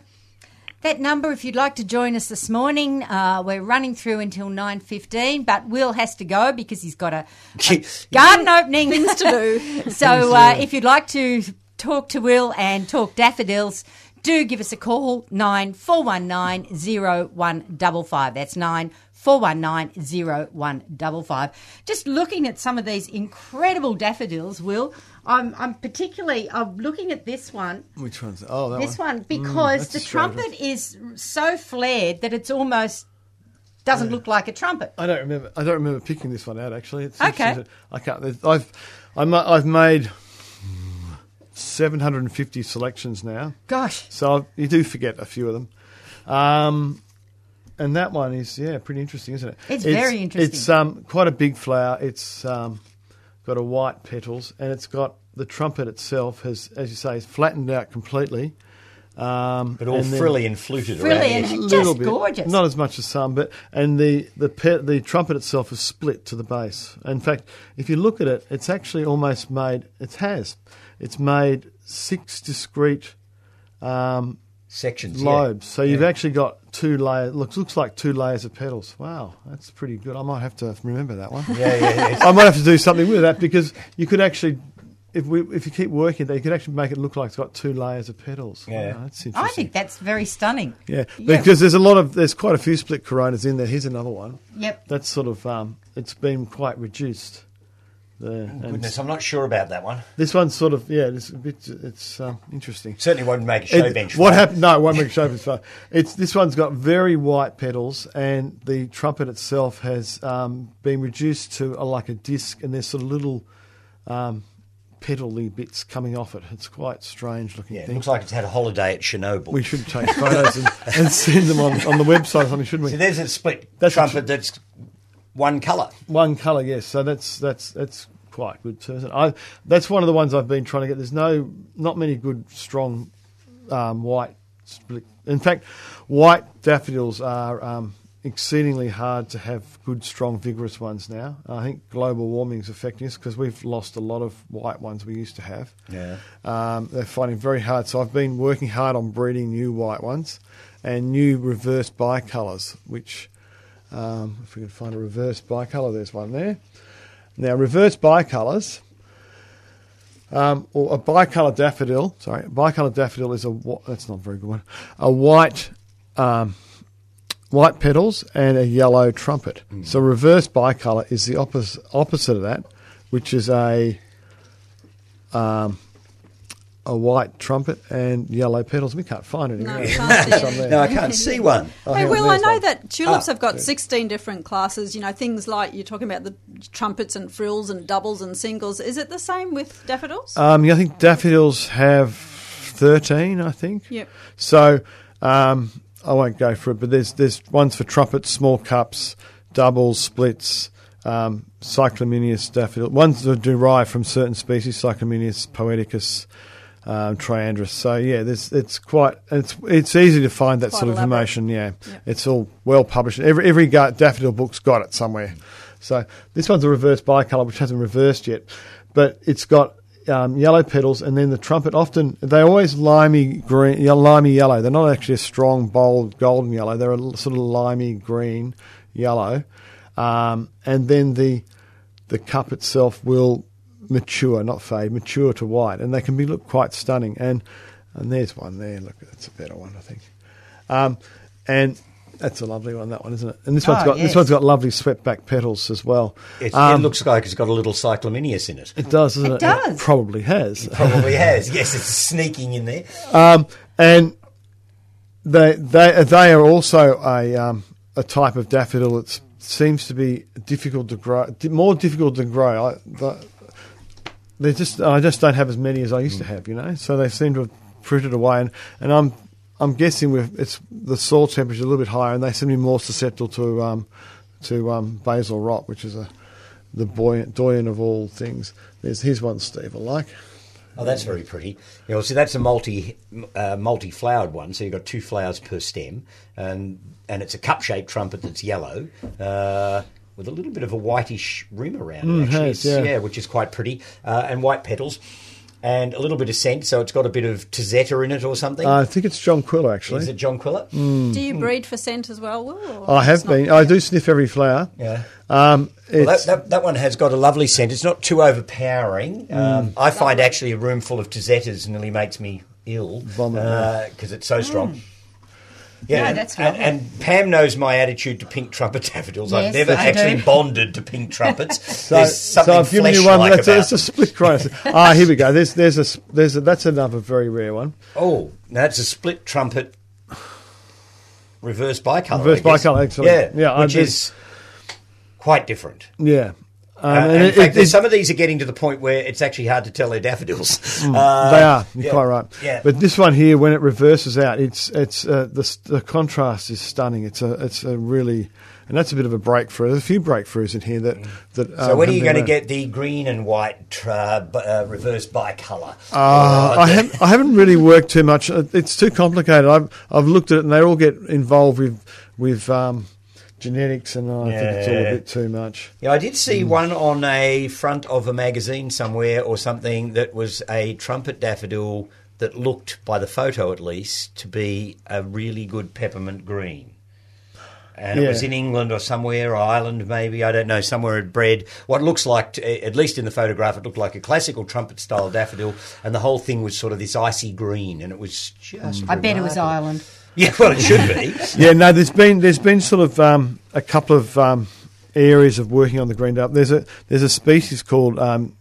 That number, if you'd like to join us this morning, uh, we're running through until nine fifteen. But Will has to go because he's got a, *laughs* a garden opening things to do. *laughs* So uh, if you'd like to talk to Will and talk daffodils, do give us a call nine four one nine zero one double five. That's nine. 419 Just looking at some of these incredible daffodils, Will, I'm, I'm particularly I'm looking at this one Which one's? Oh, that this one. one because that's the a strange one. trumpet is so flared that it's almost doesn't look like a trumpet. I don't remember. I don't remember picking this one out. Actually, it's Okay. I can't. I've I'm, I've made 750 selections now. Gosh, So I've, you do forget a few of them. Um, and that one is yeah, pretty interesting, isn't it? It's very interesting. It's um, quite a big flower. It's um, got a white petals, and it's got the trumpet itself has, as you say, flattened out completely. Um, But all and frilly and fluted Frilly around. and- Just bit. gorgeous. Not as much as some, but and the the pe- the trumpet itself is split to the base. In fact, if you look at it, it's actually almost made. It has. It's made six discrete um, sections. yeah. lobes. So you've Yeah. actually got two layers. Looks looks like two layers of petals. Wow, that's pretty good. I might have to remember that one. Yeah, yeah, yeah. *laughs* I might have to do something with that because you could actually. If we if you keep working there, you could actually make it look like it's got two layers of petals. Yeah. Wow, that's interesting. I think that's very stunning. Yeah, Yeah. because there's a lot of there's quite a few split coronas in there. Here's another one. Yep. That's sort of um, it's been quite reduced. There. And Goodness, I'm not sure about that one. this one's sort of yeah, it's a bit it's um, interesting. Certainly won't make a show It- bench. what happened? No, it won't make a show bench. flower. It's this one's got very white petals, and the trumpet itself has um, been reduced to a, like a disc, and there's sort of little um, petally bits coming off it. It's quite strange looking Yeah, it looks like it's had a holiday at Chernobyl. we should take photos and, and send them on, on the website or something, shouldn't we? There's a split That's a trumpet that's one colour. One colour, yes. So that's that's that's quite good too. isn't it? I, that's one of the ones I've been trying to get. There's no not many good strong um, white split. In fact, white daffodils are um, exceedingly hard to have good, strong, vigorous ones now. I think global warming is affecting us because we've lost a lot of white ones we used to have. Yeah. Um, they're finding very hard. So I've been working hard on breeding new white ones and new reverse bicolours, which, um, if we can find a reverse bicolour, there's one there. Now, reverse bicolours, um, or a bicolour daffodil, sorry, a bicolour daffodil is a, that's not a very good one, a white, white petals and a yellow trumpet. So reverse bicolor is the oppos- opposite of that, which is a, um, a white trumpet and yellow petals. We can't find it No, anywhere. can't see Some it. there. No, I can't see one. Oh, *laughs* Hey, hang on, Will, I know one. that tulips Ah, have got 16 different classes. You know, things like you're talking about the trumpets and frills and doubles and singles. Is it the same with daffodils? Um, yeah, I think daffodils have 13, I think. Yep. So um, I won't go for it, but there's there's ones for trumpets, small cups, doubles, splits, um, Cyclamineus daffodil. Ones that are derived from certain species, Cyclamineus poeticus, um, triandrus. So yeah, there's it's quite it's it's easy to find that Quite sort of elaborate. information. Yeah, Yep. it's all well published. Every every daffodil book's got it somewhere. So this one's a reverse bicolour, which hasn't reversed yet, but it's got um, yellow petals, and then the trumpet. Often they're always limey green, limey yellow. They're not actually a strong, bold golden yellow. They're a sort of limey green yellow, um, and then the the cup itself will mature, not fade, mature to white, and they can be look quite stunning. And and there's one there. Look, that's a better one, I think. Um, and that's a lovely one, that one, isn't it? And this one's Oh, got yes. this one's got lovely swept back petals as well. It, Um, it looks like it's got a little cyclamineus in it. it does, doesn't it? It does. probably has. It Probably *laughs* has. Yes, it's sneaking in there. Um, and they they they are also a um, a type of daffodil that seems to be difficult to grow, more difficult to grow. I, the, they just I just don't have as many as I used to have, you know. So they seem to have fruited away, and, and I'm I'm guessing with it's the soil temperature a little bit higher, and they seem to be more susceptible to um, to um, basal rot, which is a the buoyant, doyen of all things. There's here's one Steve I like. Oh, that's very pretty. You know, see, that's a multi uh, multi flowered one. So you've got two flowers per stem, and and it's a cup shaped trumpet that's yellow. Uh, with a little bit of a whitish rim around it, Mm, actually. has, It's- yeah. which is quite pretty, uh, and white petals, and a little bit of scent. So it's got a bit of Tazetta in it or something. Uh, I think it's jonquilla actually. is it jonquilla? Mm. Do you breed for scent as well, Will? I have it's not- been. I do sniff every flower. Yeah. Um, Well, that, that, that one has got a lovely scent. It's not too overpowering. Mm. Um, I find actually a room full of Tazettas nearly makes me ill Vomit, yeah. because it's so strong. Mm. No, and- that's and, lovely. and Pam knows my attitude to pink trumpet daffodils. I've never I actually do. bonded to pink trumpets. *laughs* so, There's something so I've given you one. flesh-like That's a, about it's a split crown. *laughs* ah, here we go. There's there's a s- there's a, that's another very rare one. Oh, now it's a split trumpet reverse bicolour. Reverse I guess. excellent. Yeah, Yeah, which did- is quite different. Yeah. Um, Uh, and in it- fact, it- some of these are getting to the point where it's actually hard to tell they're daffodils. Uh, Mm, they are. You're yeah, quite right. Yeah. But this one here, when it reverses out, it's it's uh, the the contrast is stunning. It's a it's a really and that's a bit of a breakthrough. There's a few breakthroughs in here that that. so um, when are you going to get the green and white uh, b- uh, reverse bicolour? Uh, I, haven't, I haven't really worked too much. Uh, It's too complicated. I've I've looked at it, and they all get involved with with um, genetics, and I think it's all a bit too much. Yeah, I did see Hmm. one on a front of a magazine somewhere or something that was a trumpet daffodil that looked, by the photo at least, to be a really good peppermint green. And it was in England or somewhere, or Ireland maybe, I don't know, somewhere it bred what looks like, to, at least in the photograph, it looked like a classical trumpet style daffodil, and the whole thing was sort of this icy green, and it was just. I bet it was. Ireland. *laughs* Yeah, well, it should be. Yeah, no, there's been there's been sort of um, a couple of um, areas of working on the green up. There's a there's a species called um,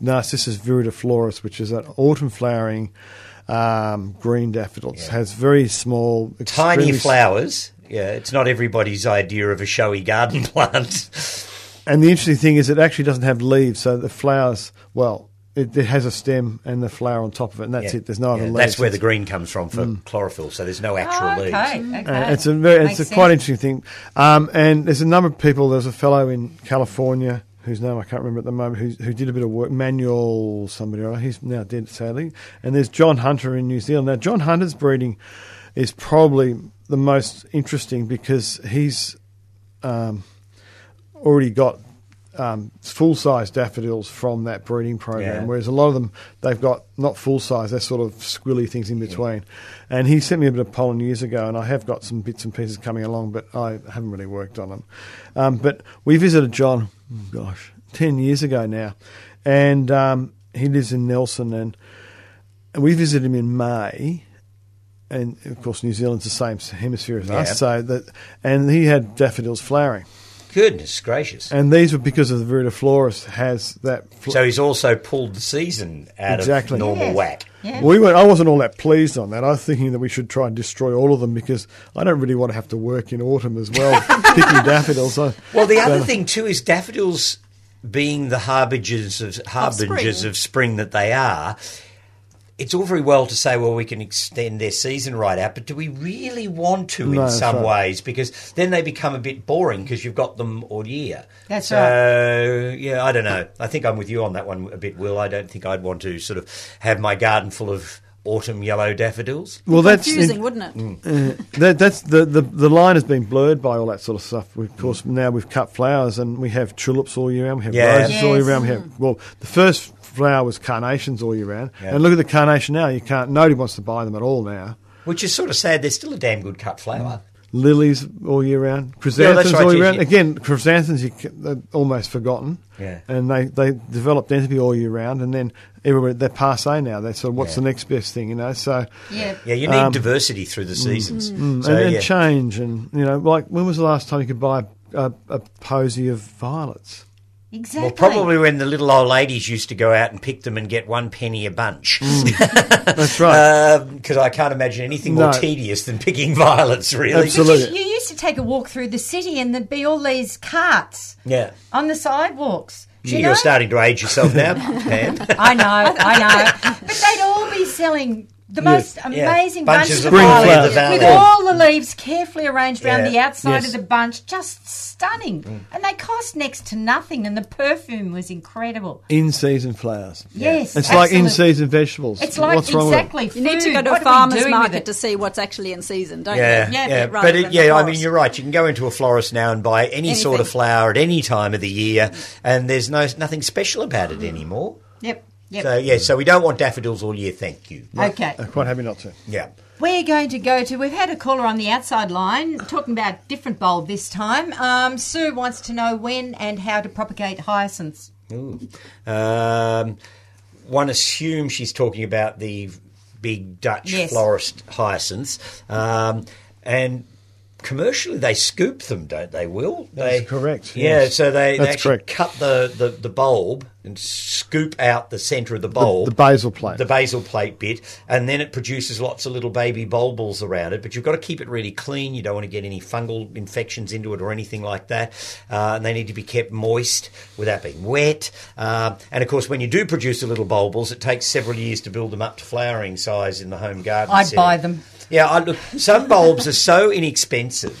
Narcissus viridiflorus, which is an autumn flowering um, green daffodil. It has very small, Tiny flowers. Yeah, it's not everybody's idea of a showy garden *laughs* plant. And the interesting thing is, it actually doesn't have leaves, so the flowers. Well, it, it has a stem and the flower on top of it, and that's Yeah. it. There's no other Yeah, leaves. That's where the green comes from for chlorophyll. So there's no actual Oh, leaves. okay, okay. Uh, it's a very, it's a quite sense. interesting thing. Um, and there's a number of people. There's a fellow in California whose name I can't remember at the moment, who, who did a bit of work. Manuel somebody, or other. he's now dead sadly. And there's John Hunter in New Zealand. Now John Hunter's breeding is probably the most interesting because he's um, already got um, full size daffodils from that breeding program, Yeah. whereas a lot of them they've got not full size, they're sort of squilly things in between. And he sent me a bit of pollen years ago, and I have got some bits and pieces coming along, but I haven't really worked on them. Um, but we visited John, oh gosh, ten years ago now, and um, he lives in Nelson, and, and we visited him in May. And of course, New Zealand's the same hemisphere as Yeah. us, so that and he had daffodils flowering. Goodness gracious. And these were because of the Viridiflorus has that. Fl- So he's also pulled the season out Exactly. of normal Yes. whack. Yeah. we weren't, I wasn't all that pleased on that. I was thinking that we should try and destroy all of them because I don't really want to have to work in autumn as well, *laughs* picking daffodils. I, Well, the other so- thing too is daffodils being the harbingers of harbingers spring. of spring that they are. It's all very well to say, well, we can extend their season right out, but do we really want to No, in some right. ways? Because then they become a bit boring because you've got them all year. That's so, yeah, I don't know. I think I'm with you on that one a bit, Will. I don't think I'd want to sort of have my garden full of autumn yellow daffodils. well, that's Confusing, wouldn't it? Mm. Uh, that, that's the, the the line has been blurred by all that sort of stuff. We, of mm. course, now we've cut flowers and we have tulips all year round. We have Yeah. roses all year round. We have well, the first flower was carnations all year round, Yeah. and look at the carnation now. You can't. Nobody wants to buy them at all now. Which is sort of sad. They're still a damn good cut flower. Lilies all year round, Yeah, chrysanthemums that's right, all year yes, round. yeah. Again, chrysanthemums you, they're almost forgotten. Yeah. and they they developed entropy all year round, and then everybody they're passe now. They sort of what's Yeah. the next best thing, you know? So Yeah. Yeah, you need Um, diversity through the seasons. mm, So, and, and yeah. change, and you know, like when was the last time you could buy a, a posy of violets? Exactly. Well, probably when the little old ladies used to go out and pick them and get one penny a bunch. Hmm. *laughs* That's right. Um, because I can't imagine anything more tedious than picking *laughs* violets, really. Absolutely. You used to take a walk through the city and there'd be all these carts Yeah. on the sidewalks. You You're know? starting to age yourself now, *laughs* Pam. I know, I know. But they'd all be selling the most Yeah. amazing Bunches bunches, of of Spring flowers. With all the leaves carefully arranged around Yeah. the outside Yes. of the bunch. Just stunning. Mm. And they cost next to nothing, and the perfume was incredible. In season flowers. Yes. It's like in season vegetables. It's like What's wrong exactly. You need to go to What a farmer's market to see what's actually in season, don't Yeah, you? yeah, Yeah, rather but it, yeah, I mean, you're right. You can go into a florist now and buy any sort of flower at any time of the year, and there's no nothing special about it anymore. Yep. Yep. So yeah, so we don't want daffodils all year. Thank you. okay. I'm quite happy not to. Yeah. We're going to go to. We've had a caller on the outside line talking about different bulb this time. Um, Sue wants to know when and how to propagate hyacinths. Um, one assumes she's talking about the big Dutch Yes. florist hyacinths. Um, and commercially, they scoop them, don't they, Will? That's they, correct, Yeah, yes. so they, they That's actually correct. cut the, the, the bulb and scoop out the centre of the bulb. the basal plate. The basal plate bit, and then it produces lots of little baby bulbils around it. But you've got to keep it really clean. You don't want to get any fungal infections into it or anything like that. Uh, and they need to be kept moist without being wet. Um, and of course, when you do produce the little bulbils, it takes several years to build them up to flowering size in the home garden. I'd setting. buy them. Yeah, I, look, some bulbs are so inexpensive.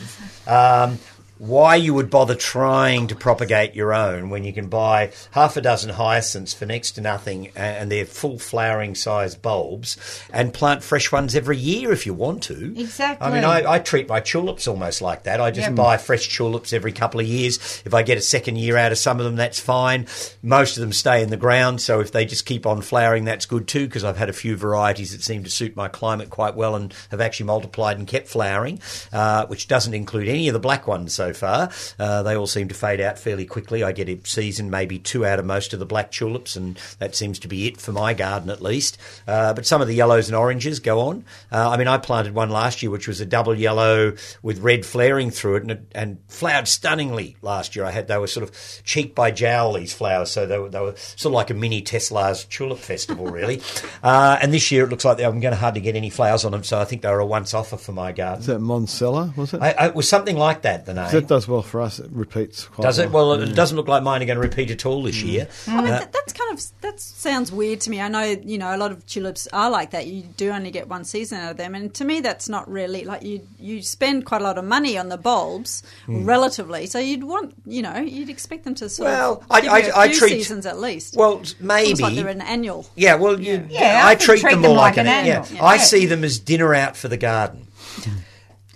Um, why you would bother trying to propagate your own when you can buy half a dozen hyacinths for next to nothing and they're full flowering size bulbs and plant fresh ones every year if you want to. Exactly. I mean, I, I treat my tulips almost like that. I just Yep. buy fresh tulips every couple of years. If I get a second year out of some of them, that's fine. Most of them stay in the ground, so if they just keep on flowering, that's good too, because I've had a few varieties that seem to suit my climate quite well and have actually multiplied and kept flowering, uh, which doesn't include any of the black ones so far. Uh, they all seem to fade out fairly quickly. I get a season, maybe two out of most of the black tulips, and that seems to be it for my garden at least. Uh, but some of the yellows and oranges go on. Uh, I mean, I planted one last year, which was a double yellow with red flaring through it, and, it, and flowered stunningly last year. I had they were sort of cheek by jowl these flowers, so they were, they were sort of like a mini Tesselaar's tulip festival, really. *laughs* uh, and this year it looks like I'm going to hardly get any flowers on them, so I think they were a once offer for my garden. Is that Monsella, was it? I, I, it was something like that. The name. Is that does well for us. It repeats quite Does it? well. Well, it doesn't look like mine are going to repeat at all Mm. this year. I mean, Uh, that, that's kind of that sounds weird to me. I know you know a lot of tulips are like that. You do only get one season out of them, and to me, that's not really like you. You spend quite a lot of money on the bulbs, Hmm. relatively. So you'd want you know you'd expect them to sort Well, of I- give I- you a I treat- seasons at least. Well, maybe. like they're an annual. Yeah, well, you, Yeah, I, I treat, treat them them more like like, an an yeah. annual. I Yeah. see them as dinner out for the garden. *laughs*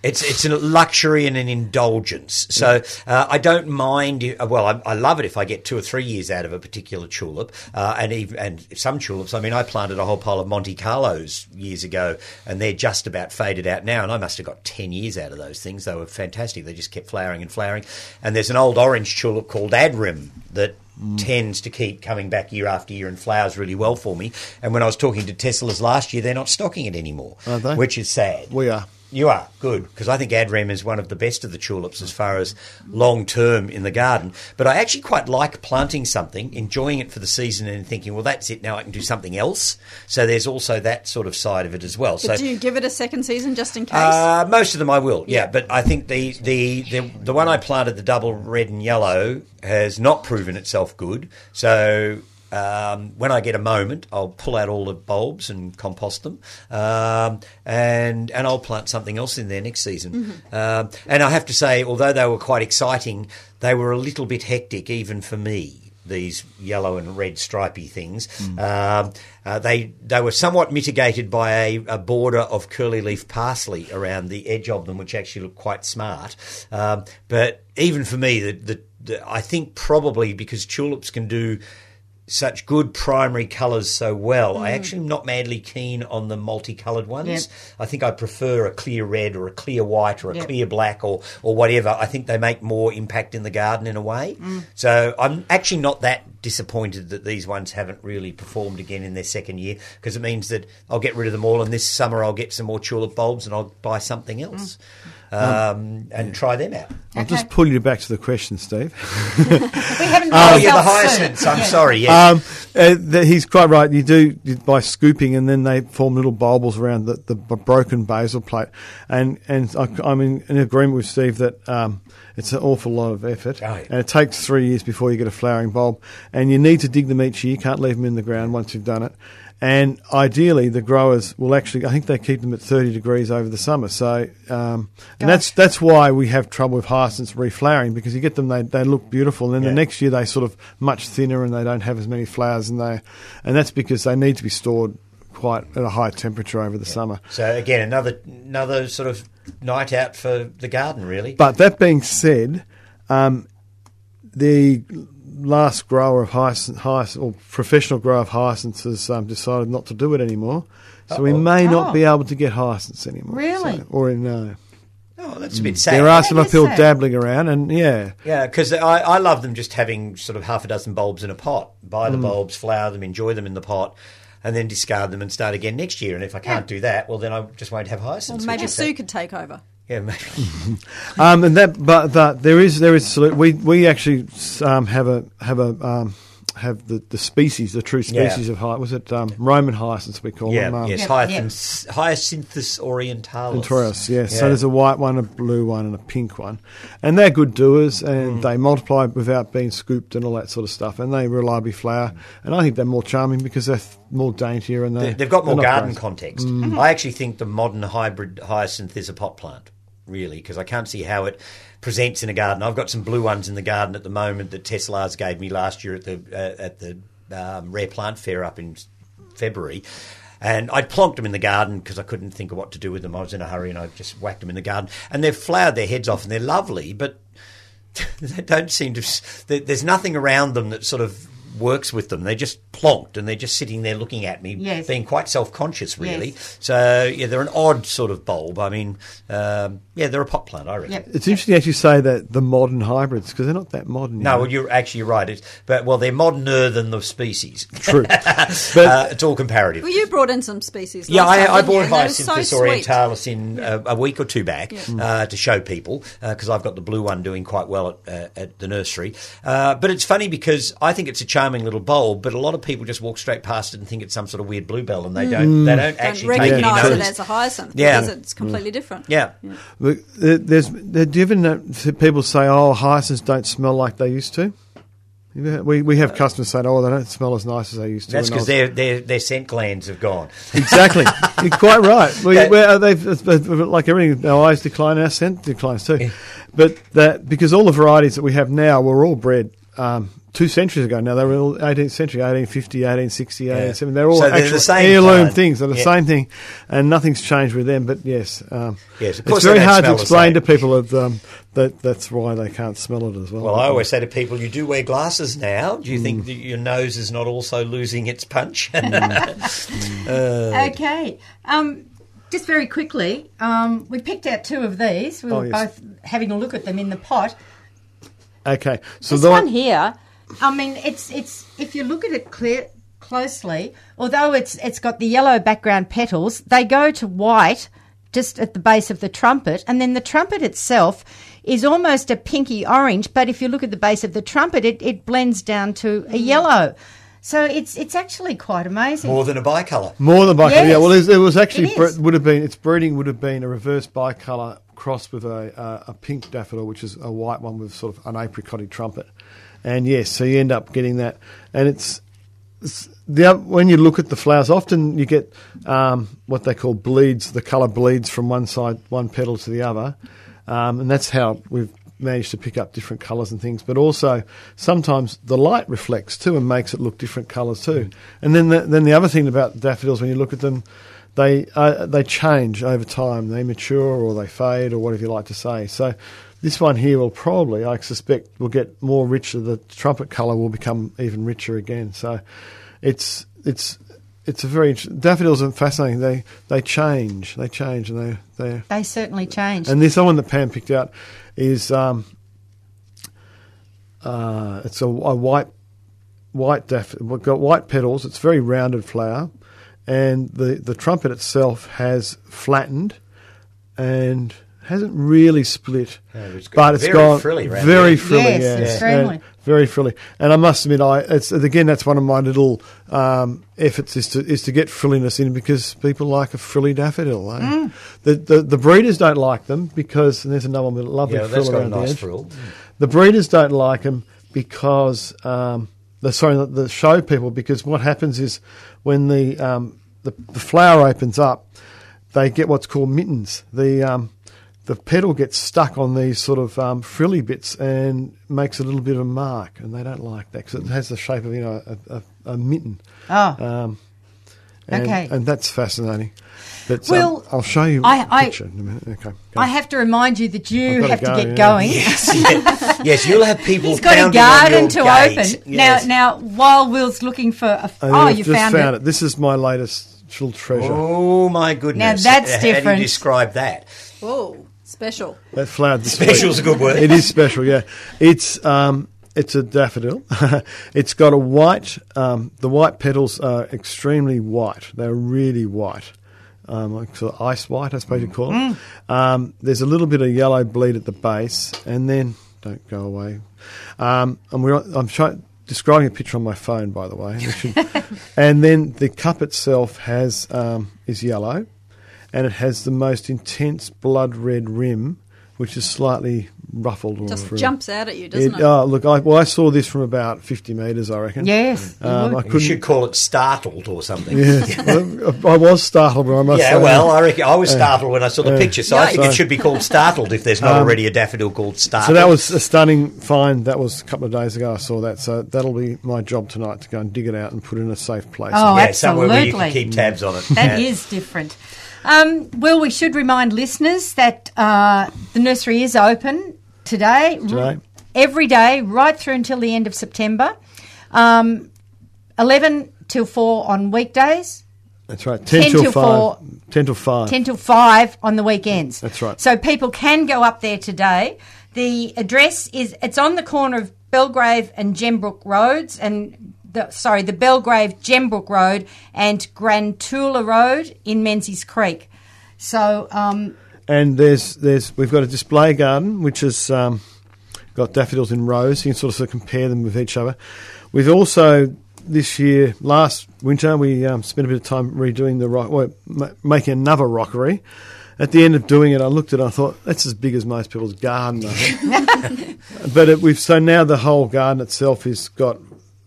It's it's a luxury and an indulgence. So uh, I don't mind. Well, I, I love it if I get two or three years out of a particular tulip, uh, and even and some tulips. I mean, I planted a whole pile of Monte Carlos years ago, and they're just about faded out now. And I must have got ten years out of those things. They were fantastic. They just kept flowering and flowering. And there's an old orange tulip called Ad Rem that tends to keep coming back year after year and flowers really well for me. And when I was talking to Tesselaars last year, they're not stocking it anymore, which is sad. We are. You are good because I think Ad Rem is one of the best of the tulips as far as long term in the garden. But I actually quite like planting something, enjoying it for the season, and thinking, well, that's it. Now I can do something else. So there's also that sort of side of it as well. But so do you give it a second season just in case? uh, most of them I will, yeah. But I think the, the, the, the one I planted, the double red and yellow, has not proven itself good. So um, when I get a moment, I'll pull out all the bulbs and compost them, um, and and I'll plant something else in there next season. Um, and I have to say, although they were quite exciting, they were a little bit hectic even for me these yellow and red stripy things. Um, uh, they they were somewhat mitigated by a, a border of curly leaf parsley around the edge of them, which actually looked quite smart. Um, but even for me, the, the, the I think probably because tulips can do such good primary colours so well. I mm. actually am not madly keen on the multicoloured ones. Yep. I think I prefer a clear red or a clear white or a Yep. clear black or, or whatever. I think they make more impact in the garden in a way. Mm. So I'm actually not that disappointed that these ones haven't really performed again in their second year because it means that I'll get rid of them all and this summer I'll get some more tulip bulbs and I'll buy something else mm. Um, and try them out. I'll just pull you back to the question, Steve. *laughs* We haven't *laughs* Oh, got yeah, the ourselves hyacinths. suited. I'm Yeah. sorry. Yeah. Um, uh, th- he's quite right. You do you, by scooping, and then they form little bulbils around the, the broken basal plate. And and I, I'm in, in agreement with Steve that um, it's an awful lot of effort, Oh, yeah. and it takes three years before you get a flowering bulb. And you need to dig them each year. You can't leave them in the ground once you've done it. And ideally, the growers will actually. I think they keep them at 30 degrees over the summer. So, um, and that's that's why we have trouble with hyacinths reflowering because you get them, they, they look beautiful, and then Yeah. the next year they sort of much thinner and they don't have as many flowers, and they, and that's because they need to be stored quite at a high temperature over the summer. So again, another another sort of night out for the garden, really. But that being said, um, the last grower of hyacinth, hyacinth or professional grower of hyacinths has um, decided not to do it anymore. So we may not Oh. be able to get hyacinths anymore. Really? So- or no. oh, that's a bit sad. There are some That is uphill dabbling around, and yeah, Yeah, because I, I love them just having sort of half a dozen bulbs in a pot. Buy Mm. the bulbs, flower them, enjoy them in the pot, and then discard them and start again next year. And if I can't do that, well, then I just won't have hyacinths. Well, hyacinths. maybe which Sue could take over. Yeah, maybe. Um, and that, but that there is there is we we actually um, have a have a um, have the, the species the true Yeah. species of hy- was it um, Roman hyacinths we call yeah, them um, yes, Yeah, hyacinths, Hyacinthus orientalis. Venturus, yes. Yeah. So there's a white one, a blue one, and a pink one, and they're good doers, and Mm. they multiply without being scooped and all that sort of stuff, and they reliably flower. And I think they're more charming because they're th- more daintier and They- they, They've got more garden crazy. context. Mm. I actually think the modern hybrid hyacinth is a pot plant, really, because I can't see how it presents in a garden. I've got some blue ones in the garden at the moment that Tesselaar's gave me last year at the uh, at the um, rare plant fair up in February. And I'd plonked them in the garden because I couldn't think of what to do with them. I was in a hurry and I just whacked them in the garden. And they've flowered their heads off and they're lovely, but *laughs* they don't seem to. There's nothing around them that sort of works with them. They're just plonked and they're just sitting there looking at me, Yes. being quite self-conscious, really. Yes. So yeah, they're an odd sort of bulb. I mean, um, yeah, they're a pot plant, I reckon. Yep. It's interesting as you say that the modern hybrids because they're not that modern. you No, know. well, you're actually you're right. It's, but well, they're moderner than the species. true. *laughs* but uh, it's all comparative. Well, you brought in some species. Yeah, I, time, I didn't you? bought And they were so Hyacinthus sweet. orientalis in a, a week or two back uh, to show people because I've got the blue one doing quite well at, uh, at the nursery. Uh, but it's funny because I think it's a charm charming little bulb, but a lot of people just walk straight past it and think it's some sort of weird bluebell, and they don't mm. they don't Don't actually take any recognise it as a hyacinth Yeah. because it's completely mm. different. yeah. Look, there- There's, there, do you ever know, people say, "Oh, hyacinths don't smell like they used to." We we have uh, customers saying, "Oh, they don't smell as nice as they used to." That's because their, their their scent glands have gone. exactly. *laughs* You're quite right. We, Yeah. we're, they've, it's- it's like everything, our eyes decline, our scent declines too. But that because all the varieties that we have now were all bred um, two centuries ago. Now they were all 18th century, 1850, 1860, 1870. They're all So they're the same heirloom kind. things. They're the Yeah. same thing, and nothing's changed with them. But yes, um, Yes, of course it's very hard to explain to people that, um, that that's why they can't smell it as well. Well, I always say to people, you do wear glasses now. Do you think that your nose is not also losing its punch? *laughs* Okay. Um, just very quickly, um, we picked out two of these. We Oh, were yes. both having a look at them in the pot. okay, so This the one here, I mean, it's it's if you look at it clear closely, although it's it's got the yellow background petals, they go to white just at the base of the trumpet, and then the trumpet itself is almost a pinky orange. But if you look at the base of the trumpet, it, it blends down to a yellow. So it's it's actually quite amazing. More than a bicolour. More than bicolour, yeah. Well, it was, actually it bre- would have been its breeding would have been a reverse bicolour crossed with a uh, a pink daffodil, which is a white one with sort of an apricotty trumpet. And yes, so you end up getting that, and it's, it's the when you look at the flowers, often you get um, what they call bleeds. The colour bleeds from one side, one petal to the other, um, and that's how we've managed to pick up different colours and things. But also sometimes the light reflects too and makes it look different colours too. And then the, then the other thing about daffodils, when you look at them, they uh, they change over time. They mature or they fade or whatever you like to say. So this one here will probably, I suspect, will get more richer. The trumpet colour will become even richer again. So it's it's it's a very daffodils are fascinating. They they change, they change, and they they they certainly change. and this one that Pam picked out is um, uh, it's a, a white white daff- we've got white petals. It's very rounded flower, and the the trumpet itself has flattened and hasn't really split, No, it's got but it's very gone frilly round very frilly. Yes, yes, extremely. and very frilly. And I must admit, I it's again that's one of my little um, efforts is to is to get frilliness in because people like a frilly daffodil. eh? Mm. The, the the breeders don't like them because and there's another one with a lovely Yeah, frill that's got around the nice edge. frill. The breeders don't like them because um, the sorry the, the show people because what happens is when the um, the, the flower opens up, they get what's called mittens. The um, the pedal gets stuck on these sort of um, frilly bits and makes a little bit of a mark, and they don't like that because it has the shape of you know a, a, a mitten. oh, Um, and, Okay. and that's fascinating. But Well, um, I'll show you I- a I- picture in a minute. Okay. go. I have to remind you that you I've have gotta get yeah. going. *laughs* yes, *laughs* yes, you'll have people He's got a garden to gate. open. Yes. Now, now, while Will's looking for a, I oh, have you just found, it. This is my latest little treasure. Oh my goodness! Now that's different. How do you describe that? Whoa, special. That flowered this Special's week. a good word. It is special, yeah. It's um, it's a daffodil. *laughs* it's got a white. Um, the white petals are extremely white. They're really white, um, like sort of ice white, I suppose you call it. Um, there's a little bit of yellow bleed at the base, and then don't go away. Um, and we're I'm trying. Describing a picture on my phone, by the way, *laughs* and then the cup itself has um, is yellow, and it has the most intense blood red rim, which is slightly ruffled. all Just jumps out at you, doesn't it? Oh, look, I, well, I saw this from about 50 metres, I reckon. Yes, you Um, would. I You should call it startled or something. Yes. *laughs* Well, I was startled, but I must Yeah, say. well, I reckon I was startled when I saw the uh, picture, so I think so- it should be called startled if there's not already a daffodil called startled. so that was a stunning find. That was a couple of days ago. I saw that. So that'll be my job tonight to go and dig it out and put it in a safe place. Oh, yeah, somewhere where you can absolutely. keep tabs on it. That Yeah. is different. Um, well, we should remind listeners that uh, the nursery is open today, every day, right through until the end of September. Um, 11 till 4 on weekdays, That's right. 10, 10 till, till 5. four. 10 till 5. 10 till 5 on the weekends. That's right. So people can go up there today. The address is, it's on the corner of Belgrave and Gembrook Roads and the, sorry, the Belgrave Gembrook Road and Grantulla Road in Menzies Creek. So, um, and there's there's we've got a display garden which has um, got daffodils in rows. You can sort of, sort of compare them with each other. We've also this year, last winter, we um, spent a bit of time redoing the rock, well, ma- making another rockery. At the end of doing it, I looked at it. I thought that's as big as most people's garden. *laughs* But it, we've so now the whole garden itself has got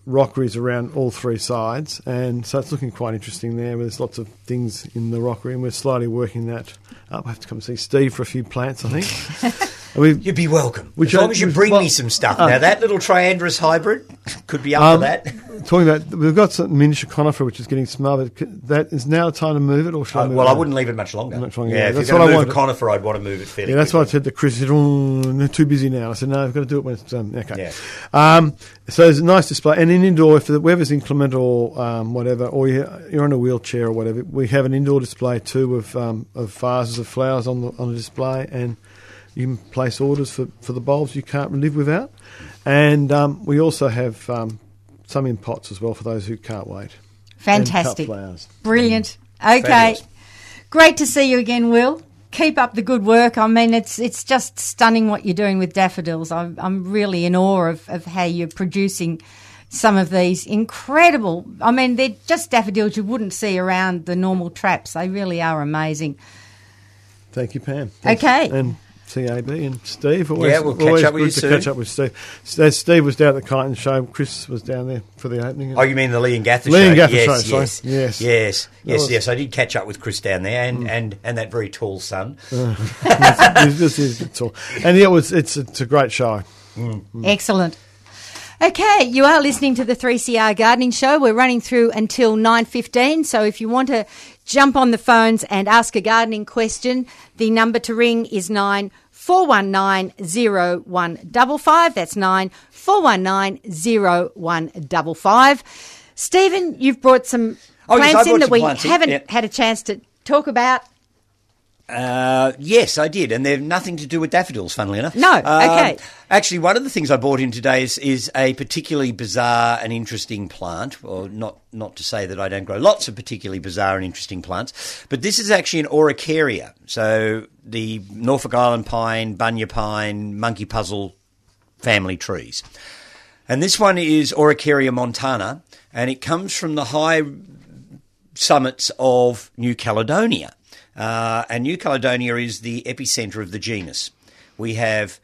rockeries around all three sides, and so it's looking quite interesting there. There's lots of things in the rockery, and we're slowly working that up. I have to come see Steve for a few plants, I think. *laughs* You'd be welcome. Which as long I- as you bring well, me some stuff. uh, now, that little triandrus hybrid could be up Um, for that. talking about, we've got some miniature conifer which is getting smothered. That is now the time to move it, or should I Uh, move well, it I wouldn't leave it much longer. Much longer, yeah, yeah. if That's you're what going I to move a conifer, I'd want to move it fairly Yeah, that's why I said to Chris. He said, "Oh, they're too busy now." I said, "No, I've got to do it when it's um, okay." Yeah. Um, so it's a nice display, and in indoor, if the weather's inclement or um, whatever, or you- you're on a wheelchair or whatever, we have an indoor display too of um, of vases of flowers on the on the display, and you can place orders for, for the bulbs you can't live without, and um, we also have um, some in pots as well for those who can't wait. Fantastic. Brilliant. Okay. Fabulous. Great to see you again, Will. Keep up the good work. I mean, it's it's just stunning what you're doing with daffodils. I'm, I'm really in awe of, of how you're producing some of these incredible. I mean, they're just daffodils you wouldn't see around the normal traps. They really are amazing. Thank you, Pam. Okay. And CAB and Steve. Always, Yeah, we'll catch always up with you to soon. catch up with Steve. Uh, Steve was down at the Kyneton show. Chris was down there for the opening. Oh, you mean the Leongatha Lee show? and Gather yes, show, sorry. yes, Yes. yes, yes, was- yes. I did catch up with Chris down there, and mm. and, and that very tall son. *laughs* Uh, it's just- it's- it's all- And it was, it's, it's a great show. Mm. Mm. Excellent. Okay, you are listening to the 3CR Gardening Show. We're running through until 9.15, so if you want to jump on the phones and ask a gardening question, the number to ring is 94190155. That's 94190155. Stephen, you've brought some Oh, yes, plants in that we plants haven't yeah. had a chance to talk about. Uh, yes, I did, and they're nothing to do with daffodils. Funnily enough, No, Um, okay. Actually, one of the things I bought in today is, is a particularly bizarre and interesting plant. Or not not to say that I don't grow lots of particularly bizarre and interesting plants, but this is actually an Araucaria. So the Norfolk Island pine, bunya pine, monkey puzzle family trees. And this one is Araucaria montana, and it comes from the high summits of New Caledonia. Uh, and New Caledonia is the epicenter of the genus. We have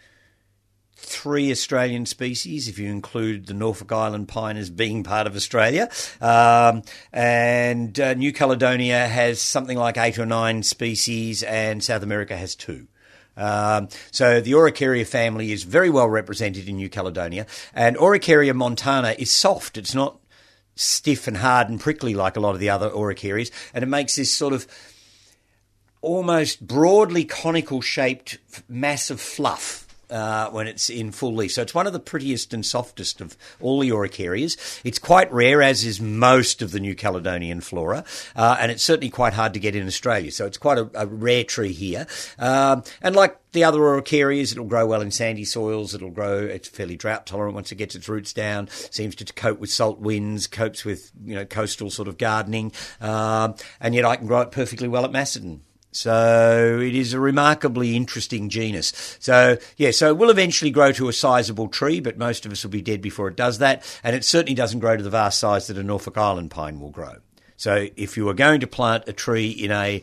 three Australian species, if you include the Norfolk Island pine as being part of Australia. Um, and uh, New Caledonia has something like eight or nine species, and South America has two. Um, so the Araucaria family is very well represented in New Caledonia, and Araucaria montana is soft. It's not stiff and hard and prickly like a lot of the other Araucarias, and it makes this sort of almost broadly conical shaped mass of fluff. Uh, when it's in full leaf. So it's one of the prettiest and softest of all the Araucarias. It's quite rare, as is most of the New Caledonian flora, uh, and it's certainly quite hard to get in Australia. So it's quite a, a rare tree here. Um, and like the other Araucarias, it'll grow well in sandy soils. It'll grow, it's fairly drought tolerant once it gets its roots down, seems to cope with salt winds, copes with, you know, coastal sort of gardening. Um, and yet I can grow it perfectly well at Macedon. So it is a remarkably interesting genus. So yeah, so it will eventually grow to a sizable tree, but most of us will be dead before it does that. And it certainly doesn't grow to the vast size that a Norfolk Island pine will grow. So if you are going to plant a tree in a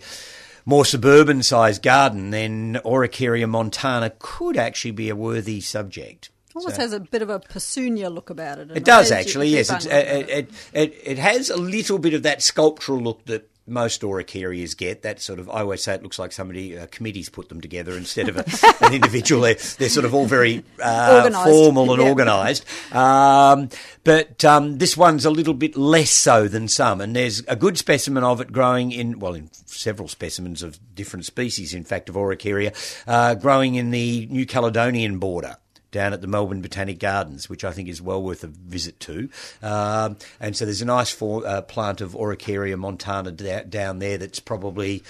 more suburban sized garden, then Araucaria montana could actually be a worthy subject. Almost has a bit of a petunia look about it. It does actually, yes. It's, it, it, it, it has a little bit of that sculptural look that most Araucarias get. That sort of, I always say it looks like somebody, uh, committees put them together instead of a, *laughs* an individual. They're, they're sort of all very uh, formal and Yeah. organised. Um, but um, this one's a little bit less so than some. And there's a good specimen of it growing in, well, in several specimens of different species, in fact, of Araucaria, uh, growing in the New Caledonian border down at the Melbourne Botanic Gardens, which I think is well worth a visit to. Um, and so there's a nice for, uh, plant of Araucaria montana down there that's probably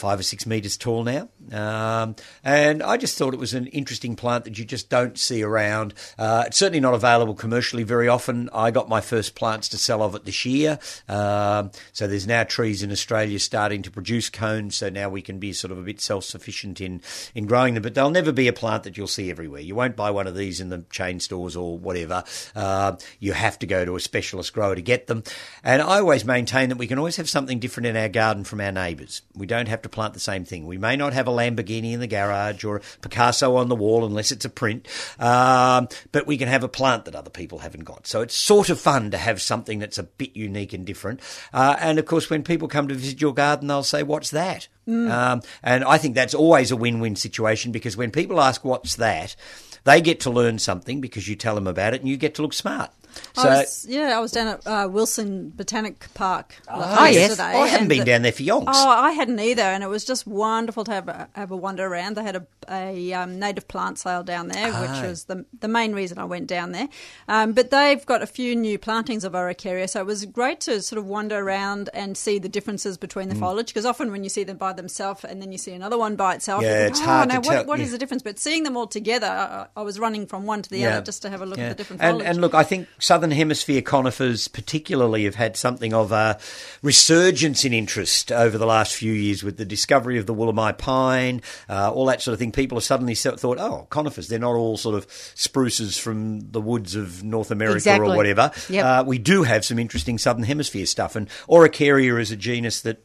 five or six metres tall now. Um, and I just thought it was an interesting plant that you just don't see around. Uh, it's certainly not available commercially very often. I got my first plants to sell of it this year. Um, so there's now trees in Australia starting to produce cones. So now we can be sort of a bit self sufficient in, in growing them. But they'll never be a plant that you'll see everywhere. You won't buy one of these in the chain stores or whatever. Uh, you have to go to a specialist grower to get them. And I always maintain that we can always have something different in our garden from our neighbours. We don't have to plant the same thing. We may not have a Lamborghini in the garage or a Picasso on the wall unless it's a print, um, but we can have a plant that other people haven't got. So it's sort of fun to have something that's a bit unique and different. Uh, and of course, when people come to visit your garden, they'll say, What's that? Um, and I think that's always a win win situation because when people ask, What's that? they get to learn something because you tell them about it and you get to look smart. So, I was, yeah, I was down at uh, Wilson Botanic Park Ah, yes. yesterday. I haven't been the- down there for yonks. Oh, I hadn't either, and it was just wonderful to have a, have a wander around. They had a, a um, native plant sale down there, Ah. which was the the main reason I went down there. Um, but they've got a few new plantings of Araucaria, so it was great to sort of wander around and see the differences between Mm. the foliage. Because often when you see them by themselves and then you see another one by itself, Yeah, you think, it's oh, hard no, to what, tell, what is yeah. the difference? But seeing them all together, I, I was running from one to the other just to have a look at the different and, foliage. and look, I think southern hemisphere conifers particularly have had something of a resurgence in interest over the last few years with the discovery of the Wollemi pine, uh, all that sort of thing. People have suddenly thought, oh, conifers, they're not all sort of spruces from the woods of North America Exactly. or whatever. Yep. Uh, we do have some interesting southern hemisphere stuff, and Araucaria is a genus that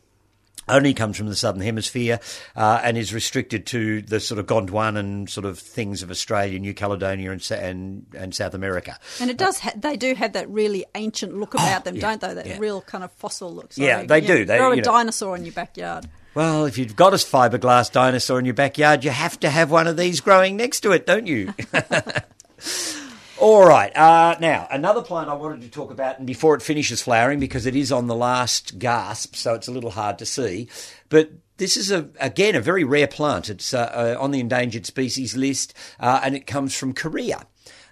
only comes from the southern hemisphere uh, and is restricted to the sort of Gondwana sort of things of Australia, New Caledonia, and and, and South America. And it does. Ha- they do have that really ancient look about them, yeah, don't they? That yeah. real kind of fossil look. So, Yeah, they do. They- throw a know- dinosaur in your backyard. Well, if you've got a fiberglass dinosaur in your backyard, you have to have one of these growing next to it, don't you? *laughs* All right. Uh, now, another plant I wanted to talk about, and before it finishes flowering, because it is on the last gasp, so it's a little hard to see. But this is a again a very rare plant. It's uh, uh, on the endangered species list, uh, and it comes from Korea.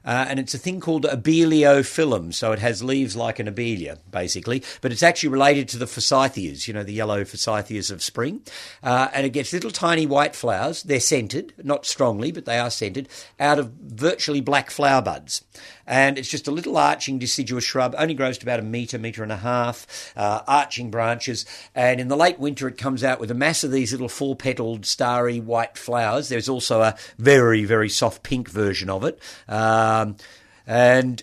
Uh, and it's a thing called abeliophyllum, so it has leaves like an abelia, basically, but it's actually related to the forsythias, you know, the yellow forsythias of spring. Uh, and it gets little tiny white flowers. They're scented, not strongly, but they are scented, out of virtually black flower buds. And it's just a little arching deciduous shrub, only grows to about a metre, metre and a half, uh, arching branches. And in the late winter, it comes out with a mass of these little four petalled, starry white flowers. There's also a very, very soft pink version of it. Um, and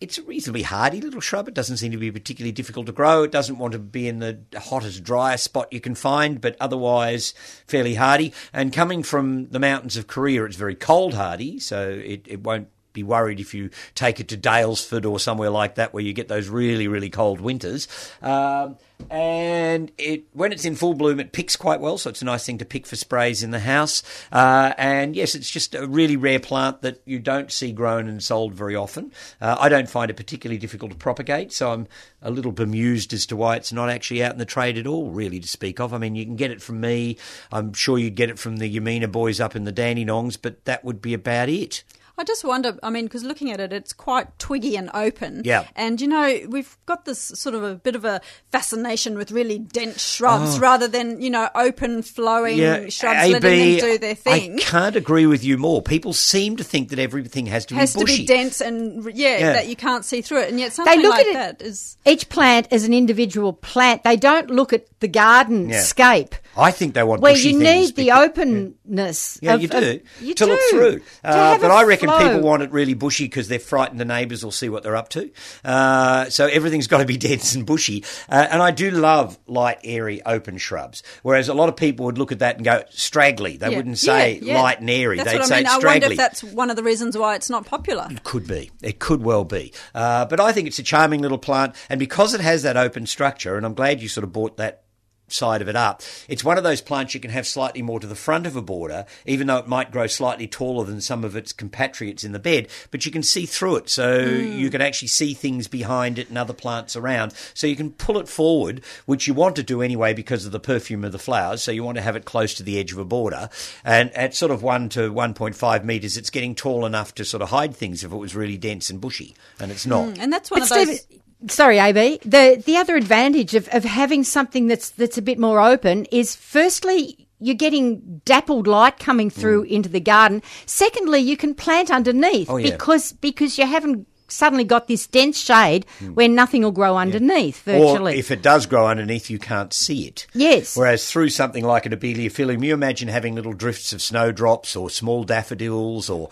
it's a reasonably hardy little shrub. It doesn't seem to be particularly difficult to grow. It doesn't want to be in the hottest, driest spot you can find, but otherwise fairly hardy. And coming from the mountains of Korea, it's very cold hardy, so it, it won't be worried if you take it to Daylesford or somewhere like that where you get those really, really cold winters. Um, and it when it's in full bloom, it picks quite well, so it's a nice thing to pick for sprays in the house. Uh, and yes, it's just a really rare plant that you don't see grown and sold very often. Uh, I don't find it particularly difficult to propagate, so I'm a little bemused as to why it's not actually out in the trade at all, really, to speak of. I mean, you can get it from me. I'm sure you'd get it from the Yamina boys up in the Dandenongs, but that would be about it. I just wonder. I mean, because looking at it, it's quite twiggy and open. Yeah. And you know, we've got this sort of a bit of a fascination with really dense shrubs oh. rather than you know open flowing shrubs, letting them do their thing. I can't agree with you more. People seem to think that everything has to has be to bushy. be dense and yeah, Yeah. that you can't see through it, and yet something look like at it- that is. Each plant is an individual plant. They don't look at the garden Yeah. scape. I think they want bushy you need the because- openness. Yeah, of- you do of- you to look do. through. To Uh, but I reckon flow. people want it really bushy because they're frightened the neighbours will see what they're up to. Uh, so everything's *laughs* got to be dense and bushy. Uh, and I do love light, airy, open shrubs. Whereas a lot of people would look at that and go straggly. They yeah. wouldn't say Yeah, yeah. light and airy. That's They'd what say I mean. I straggly. wonder if that's one of the reasons why it's not popular. It could be. It could well be. Uh, but I think it's a charming little plant. And because it has that open structure, and I'm glad you sort of bought that side of it up, it's one of those plants you can have slightly more to the front of a border, even though it might grow slightly taller than some of its compatriots in the bed, but you can see through it. So hmm. you can actually see things behind it and other plants around. So you can pull it forward, which you want to do anyway because of the perfume of the flowers. So you want to have it close to the edge of a border. And at sort of 1 to 1.5 metres, it's getting tall enough to sort of hide things if it was really dense and bushy. And it's not. Hmm. And that's one But of those. Steve, sorry, AB. The the other advantage of, of having something that's that's a bit more open is firstly you're getting dappled light coming through into the garden. Secondly, you can plant underneath Mm. Oh, yeah. because because you haven't suddenly got this dense shade where nothing will grow underneath. Or virtually. if it does grow underneath, you can't see it. Yes. Whereas through something like an abeliophyllum, you imagine having little drifts of snowdrops or small daffodils or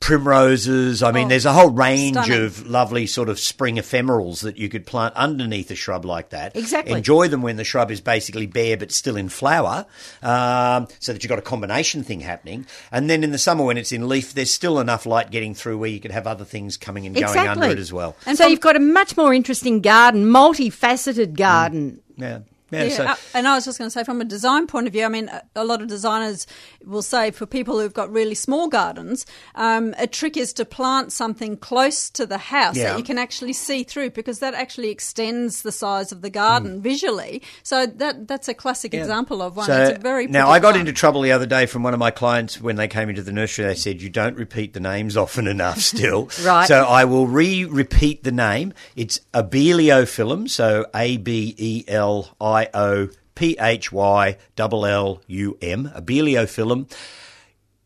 primroses. I mean, Oh, there's a whole range stunning. of lovely sort of spring ephemerals that you could plant underneath a shrub like that. Exactly. Enjoy them when the shrub is basically bare but still in flower, um, so that you've got a combination thing happening. And then in the summer when it's in leaf, there's still enough light getting through where you could have other things coming and going under it as well. And so you've got a much more interesting garden, multifaceted garden. Yeah. Yeah, Yeah, so, uh, and I was just going to say, from a design point of view, I mean, a, lot of designers will say for people who've got really small gardens, um, a trick is to plant something close to the house Yeah. that you can actually see through because that actually extends the size of the Mm. garden visually. So that that's a classic example of one. So it's a very now I got plant. into trouble the other day from one of my clients when they came into the nursery. They said you don't repeat the names often enough. Still, *laughs* Right. So I will re-repeat the name. It's Abeliophyllum. So A B E L I O P H Y L L U M. Abeliophyllum.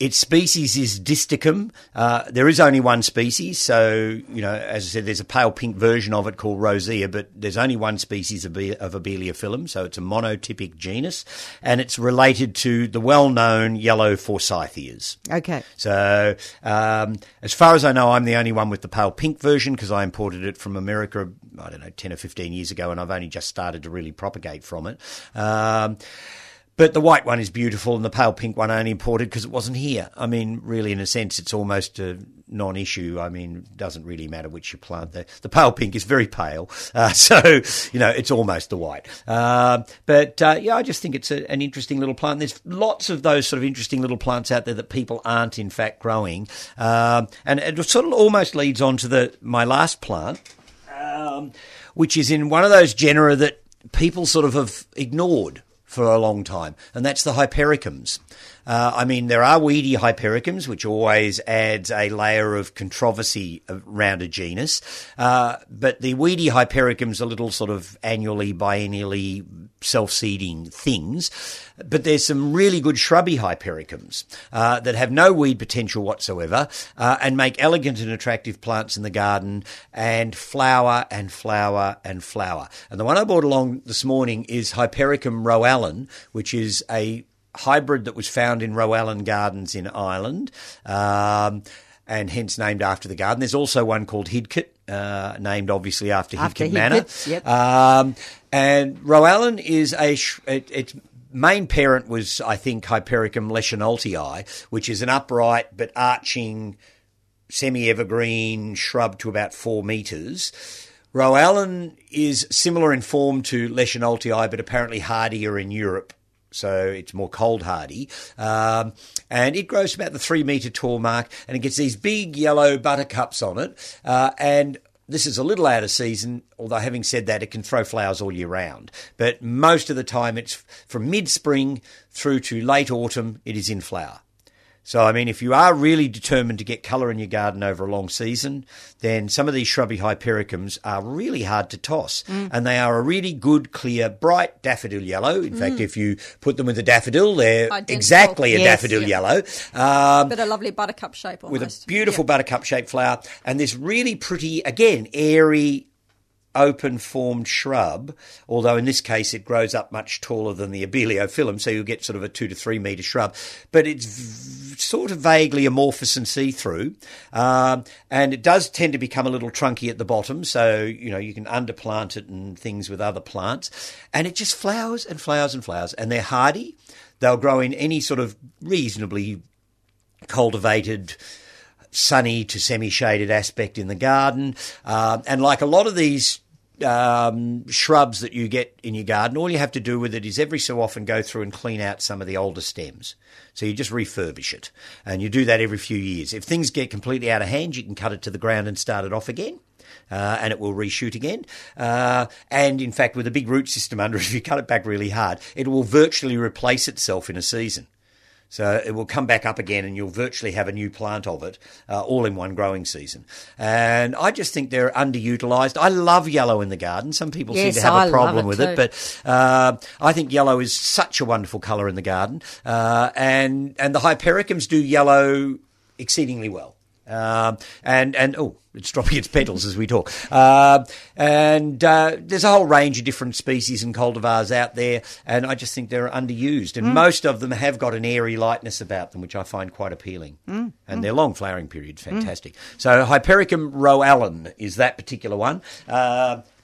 Its species is Distichum. Uh, there is only one species, so you know, as I said, there's a pale pink version of it called Rosea, but there's only one species of, Be- of Abeliophyllum, so it's a monotypic genus, and it's related to the well-known yellow forsythias. Okay. So, um, as far as I know, I'm the only one with the pale pink version because I imported it from America, I don't know, 10 or 15 years ago, and I've only just started to really propagate from it. Um, but the white one is beautiful, and the pale pink one I only imported because it wasn't here. I mean, really, in a sense, it's almost a non-issue. I mean, it doesn't really matter which you plant. The, the pale pink is very pale, *laughs* uh, so you know it's almost the white. Uh, but uh, yeah, I just think it's a, an interesting little plant. There's lots of those sort of interesting little plants out there that people aren't in fact growing, um, and it sort of almost leads on to the my last plant, um, which is in one of those genera that people sort of have ignored for a long time, and that's the hypericums. Uh, I mean, there are weedy hypericums, which always adds a layer of controversy around a genus. Uh, but the weedy hypericums are little sort of annually, biennially self-seeding things. But there's some really good shrubby hypericums uh, that have no weed potential whatsoever uh, and make elegant and attractive plants in the garden and flower and flower and flower. And the one I brought along this morning is Hypericum Rowallane, which is a hybrid that was found in Rowallane Gardens in Ireland. Um, and hence named after the garden. There's also one called Hidcote, uh, named obviously after, After Hidcote Manor. Yep. Um, and Rowallane is a sh- it, its main parent was I think Hypericum leschenaultii, which is an upright but arching semi-evergreen shrub to about four metres. Rowallane is similar in form to leschenaultii, but apparently hardier in Europe. So it's more cold hardy. Um, and it grows about the three metre tall mark and it gets these big yellow buttercups on it. Uh, and this is a little out of season, although having said that, it can throw flowers all year round. But most of the time, it's from mid spring through to late autumn, it is in flower. So, I mean, if you are really determined to get colour in your garden over a long season, then some of these shrubby hypericums are really hard to toss. And they are a really good, clear, bright daffodil yellow. In fact, if you put them with a daffodil, they're Identical. exactly a Yes. daffodil yellow. Um, but a lovely buttercup shape almost. with a beautiful buttercup shaped flower and this really pretty, again, airy, open formed shrub, although in this case it grows up much taller than the abeliophyllum, so you'll get sort of a two to three metre shrub, but it's sort of vaguely amorphous and see through. Um, and it does tend to become a little trunky at the bottom, so you know you can underplant it and things with other plants. And it just flowers and flowers and flowers, and they're hardy. They'll grow in any sort of reasonably cultivated sunny to semi-shaded aspect in the garden. Um, and like a lot of these um, shrubs that you get in your garden, all you have to do with it is every so often go through and clean out some of the older stems. So you just refurbish it, and you do that every few years. If things get completely out of hand, you can cut it to the ground and start it off again. Uh, and it will reshoot again. Uh, and in fact, with a big root system *laughs* under it, if you cut it back really hard, it will virtually replace itself in a season. So it will come back up again, and you'll virtually have a new plant of it, uh, all in one growing season. And I just think they're underutilised. I love yellow in the garden. Some people Yes, seem to have I a problem it with too. it, but uh, I think yellow is such a wonderful colour in the garden. Uh, and and the hypericums do yellow exceedingly well. Um, and and oh, it's dropping its petals as we talk. Uh, and uh, there's a whole range of different species and cultivars out there, and I just think they're underused. And most of them have got an airy lightness about them, which I find quite appealing. And their long flowering period's fantastic. So Hypericum Rowallane is that particular one.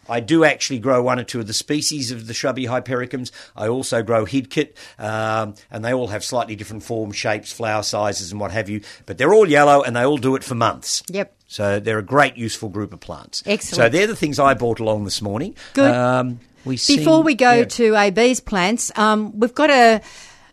I do actually grow one or two of the species of the shrubby hypericums. I also grow Hidcote, um, and they all have slightly different forms, shapes, flower sizes, and what have you. But they're all yellow, and they all do it for months. Yep. So they're a great, useful group of plants. Excellent. So they're the things I brought along this morning. Good. Um, we Before we go yeah. to AB's plants, um, we've got a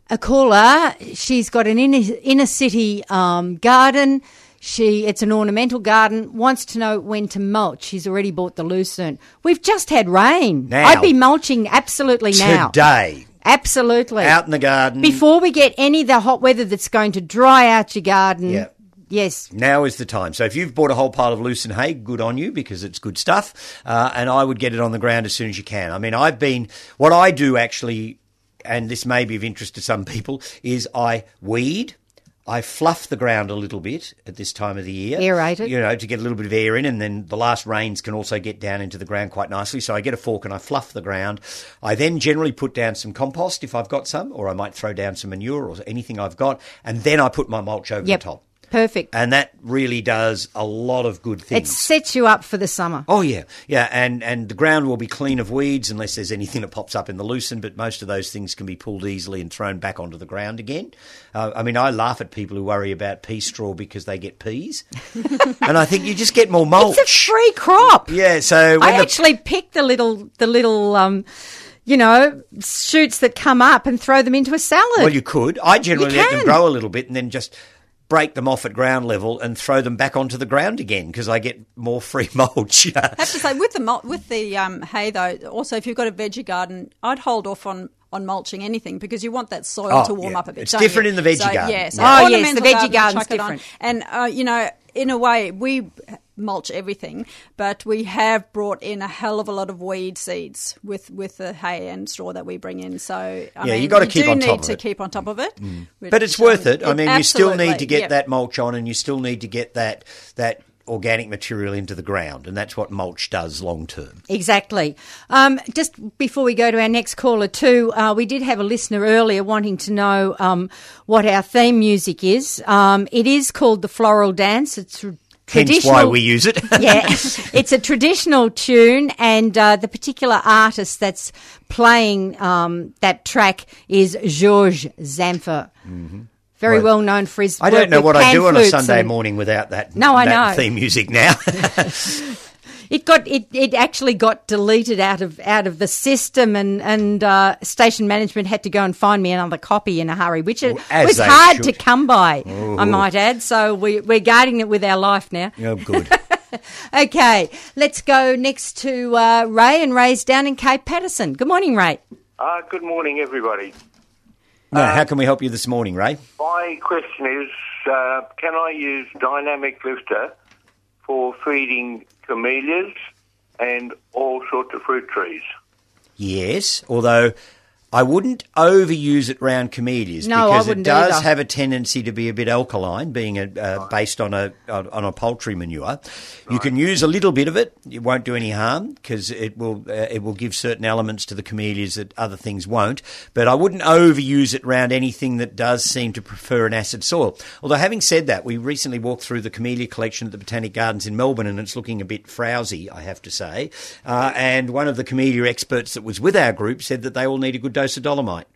a caller. She's got an inner, inner city um, garden. She it's an ornamental garden. Wants to know when to mulch. She's already bought the lucerne. We've just had rain. Now. I'd be mulching absolutely now. today Absolutely. out in the garden. Before we get any of the hot weather that's going to dry out your garden. Yeah. Yes. Now is the time. So if you've bought a whole pile of lucerne hay, good on you because it's good stuff. Uh, and I would get it on the ground as soon as you can. I mean, I've been, what I do actually, and this may be of interest to some people, is I weed. I fluff the ground a little bit at this time of the year. Aerate it. You know, to get a little bit of air in, and then the last rains can also get down into the ground quite nicely. So I get a fork and I fluff the ground. I then generally put down some compost if I've got some, or I might throw down some manure or anything I've got, and then I put my mulch over Yep. the top Perfect. and that really does a lot of good things. It sets you up for the summer. Oh yeah, yeah, and and the ground will be clean of weeds unless there's anything that pops up in the lucerne. But most of those things can be pulled easily and thrown back onto the ground again. Uh, I mean, I laugh at people who worry about pea straw because they get peas, *laughs* and I think you just get more mulch. It's a free crop. yeah, so I the, actually pick the little the little um, you know shoots that come up and throw them into a salad. well, you could. I generally let them grow a little bit and then just. Break them off at ground level and throw them back onto the ground again because I get more *laughs* free mulch. *laughs* I have to say, with the mul- with the um, hay though, also if you've got a veggie garden, I'd hold off on. On mulching anything because you want that soil Oh, to warm yeah. up a bit. It's different you? in the veggie so, garden. Yeah, so Yeah. Oh, yes, the veggie garden, garden's chuck different. And uh, you know, in a way, we mulch everything, but we have brought in a hell of a lot of weed seeds with with the hay and straw that we bring in. So I Yeah, mean, you gotta keep on top need of to it. Mm. keep on top of it. But it's worth um, it. I mean, you still need to get absolutely, that mulch on, and you still need to get that that organic material into the ground, and that's what mulch does long term. Exactly. Um, just before we go to our next caller, too, uh, we did have a listener earlier wanting to know um, what our theme music is. Um, it is called the Floral Dance. It's tr- Hence why we use it. *laughs* yeah, it's a traditional tune, and uh, the particular artist that's playing um, that track is Georges Zamfir. Very Well, well known for his. I don't know what I do on a Sunday and- morning without that. No, I that know. theme music now. *laughs* It got it, it actually got deleted out of out of the system, and and uh, station management had to go and find me another copy in a hurry, which it as was hard should. to come by. I might add. So we we're guarding it with our life now. oh, good. *laughs* Okay, let's go next to uh, Ray, and Ray's down in Cape Paterson. Good morning, Ray. Uh, good morning, everybody. Now, how can we help you this morning, Ray? My question is uh, can I use dynamic lifter for feeding camellias and all sorts of fruit trees? Yes, although I wouldn't overuse it round camellias No, because it wouldn't does either. have a tendency to be a bit alkaline, being a, uh, based on a on on a poultry manure. You can use a little bit of it; it won't do any harm because it will uh, it will give certain elements to the camellias that other things won't. But I wouldn't overuse it round anything that does seem to prefer an acid soil. Although, having said that, we recently walked through the camellia collection at the Botanic Gardens in Melbourne, and it's looking a bit frowsy, I have to say. Uh, and one of the camellia experts that was with our group said that they all need a good dose of dolomite.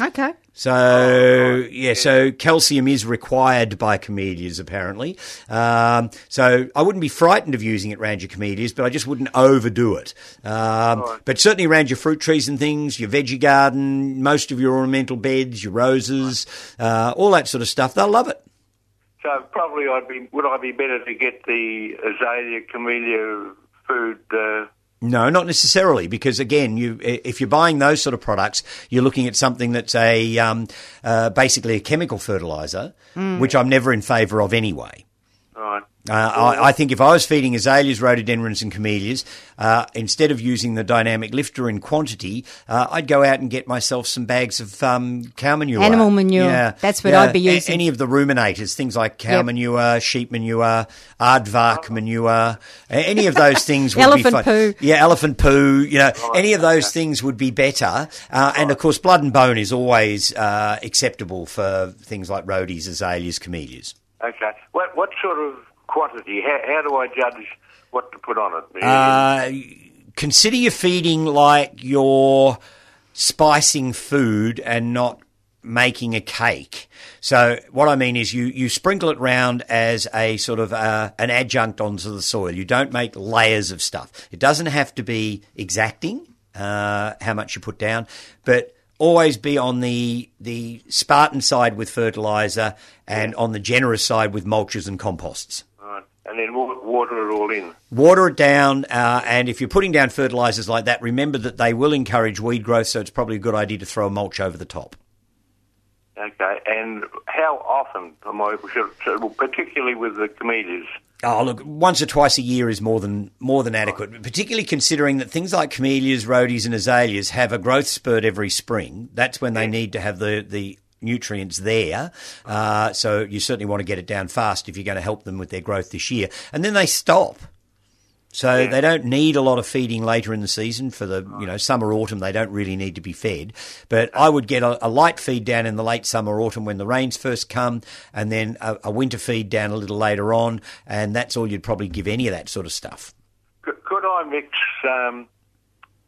Okay. So yeah, so calcium is required by camellias apparently. Um, so I wouldn't be frightened of using it around your camellias, but I just wouldn't overdo it. Um, But certainly around your fruit trees and things, your veggie garden, most of your ornamental beds, your roses, uh, all that sort of stuff, they'll love it. So probably I'd be would I be better to get the azalea camellia food uh, No, not necessarily, because again, you if you're buying those sort of products, you're looking at something that's a um, uh, basically a chemical fertilizer, which I'm never in favour of anyway. Right. Uh, I, I think if I was feeding azaleas, rhododendrons, and camellias, uh, instead of using the dynamic lifter in quantity, uh, I'd go out and get myself some bags of um, cow manure. Animal manure. Yeah. That's what I'd be a- using. any of the ruminators, things like cow Yep. manure, sheep manure, aardvark manure, any of those things would be Elephant fine. poo. Yeah, elephant poo. You know, any of those things would be better. Uh, and of course, blood and bone is always uh, acceptable for things like rhodies, azaleas, camellias. Okay. What what sort of quantity? How, how do I judge what to put on it? Uh, consider your feeding like you're spicing food and not making a cake. So what I mean is you, you sprinkle it round as a sort of uh, an adjunct onto the soil. You don't make layers of stuff. It doesn't have to be exacting uh, how much you put down, but always be on the the Spartan side with fertilizer and on the generous side with mulches and composts. And then water it all in. Water it down, uh, and if you're putting down fertilizers like that, remember that they will encourage weed growth, so it's probably a good idea to throw a mulch over the top. Okay. And how often am I, particularly with the camellias? Oh, look, once or twice a year is more than more than adequate, particularly considering that things like camellias, rhodies, and azaleas have a growth spurt every spring. That's when they need to have the, the nutrients there. Uh, so you certainly want to get it down fast if you're going to help them with their growth this year. And then they stop. So they don't need a lot of feeding later in the season for the you know summer autumn. They don't really need to be fed, but I would get a, a light feed down in the late summer autumn when the rains first come, and then a, a winter feed down a little later on, and that's all you'd probably give any of that sort of stuff. Could, could I mix, um,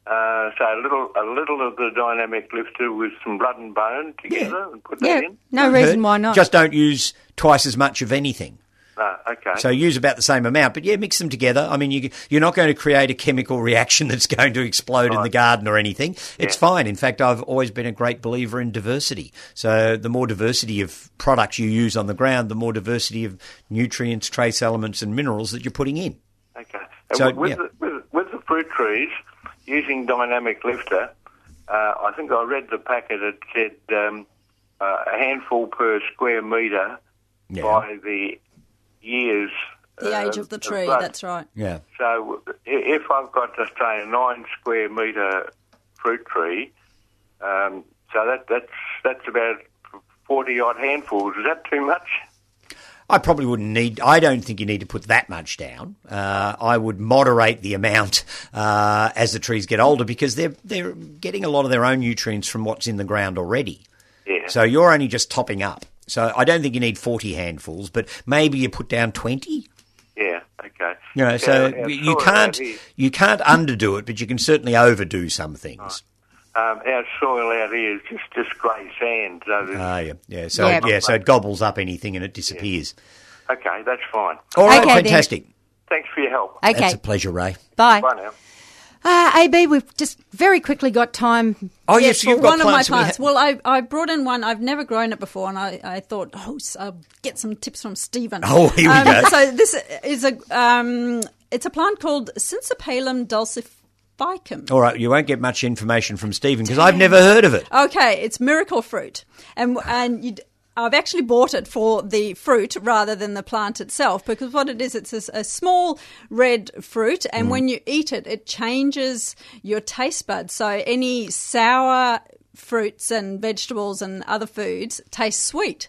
uh, say, a little, a little of the dynamic lifter with some blood and bone together and put that Yeah, in? no reason why not. Just don't use twice as much of anything. No, okay. So use about the same amount, but yeah, mix them together. I mean, you, you're not going to create a chemical reaction *laughs* that's going to explode in the garden or anything. It's Yeah. fine. In fact, I've always been a great believer in diversity. So the more diversity of products you use on the ground, the more diversity of nutrients, trace elements, and minerals that you're putting in. Okay. So, with, with, yeah. the, with, with the fruit trees, using dynamic lifter, uh, I think I read the packet. It said um, uh, a handful per square metre Yeah. by the years. The uh, age of the tree, growth. that's right. Yeah. So if I've got to say a nine square metre fruit tree, um, so that that's that's about forty odd handfuls. Is that too much? I probably wouldn't need. I don't think you need to put that much down. Uh, I would moderate the amount uh, as the trees get older because they're they're getting a lot of their own nutrients from what's in the ground already. Yeah. So you're only just topping up. So I don't think you need forty handfuls, but maybe you put down twenty. yeah. Okay. You know, so Yeah, you can't you can't underdo it, but you can certainly overdo some things. Um, our soil out here is just, just grey sand. So there's- Ah, yeah, yeah. So Yeah. yeah. so it gobbles up anything and it disappears. okay, that's fine. All right, Okay, then. fantastic. Thanks for your help. Okay, That's a pleasure, Ray. bye. Bye now. Uh, AB, we've just very quickly got time. Oh Yes, yes, you've got one of my plants. We ha- well, I, I brought in one. I've never grown it before, and I, I thought, oh, so I'll get some tips from Stephen. Oh, here we um, go. So this is a um, it's a plant called Synsepalum All right, you won't get much information from Stephen because I've never heard of it. Okay, it's miracle fruit, and and you'd, I've actually bought it for the fruit rather than the plant itself because what it is, it's a, a small red fruit, and mm. when you eat it, it changes your taste buds. So any sour fruits and vegetables and other foods taste sweet.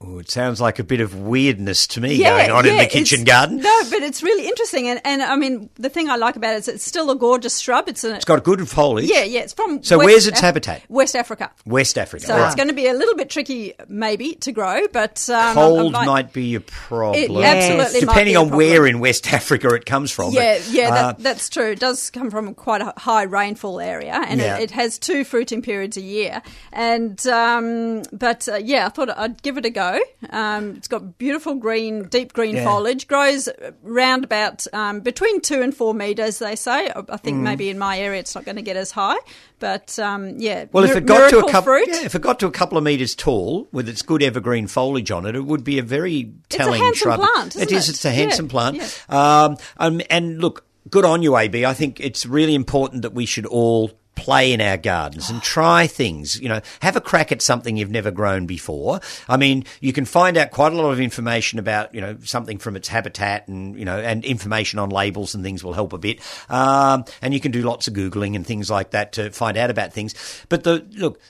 Oh, it sounds like a bit of weirdness to me going on in the kitchen garden. No, but it's really interesting, and, and I mean the thing I like about it is it's still a gorgeous shrub. It's, an, It's got good foliage. yeah, yeah. It's from So West where's its Af- habitat? West Africa. West Africa. So All it's going to be a little bit tricky, maybe, to grow, but um, Cold I- might be a problem. It absolutely might Depending on where in West *laughs* Africa it comes from. but, Yeah, yeah, uh, that, that's true. It does come from quite a high rainfall area, and Yeah. it, it has two fruiting periods a year. And um, but uh, yeah, I thought I'd give it a go. Um, it's got beautiful green, deep green Yeah. foliage. Grows round about um, between two and four meters. They say. I I Mm. think maybe in my area it's not going to get as high, but um, yeah. well, if it got to a couple, yeah, if it got to a couple of meters tall with its good evergreen foliage on it, it would be a very a telling handsome shrub. plant, it isn't is. it? It's a handsome Yeah, plant. Um, um, and look. good on you, AB. I think it's really important that we should all play in our gardens and try things. You know, have a crack at something you've never grown before. I mean, you can find out quite a lot of information about you know something from its habitat and you know and information on labels and things will help a bit. Um, and you can do lots of googling and things like that to find out about things. But the look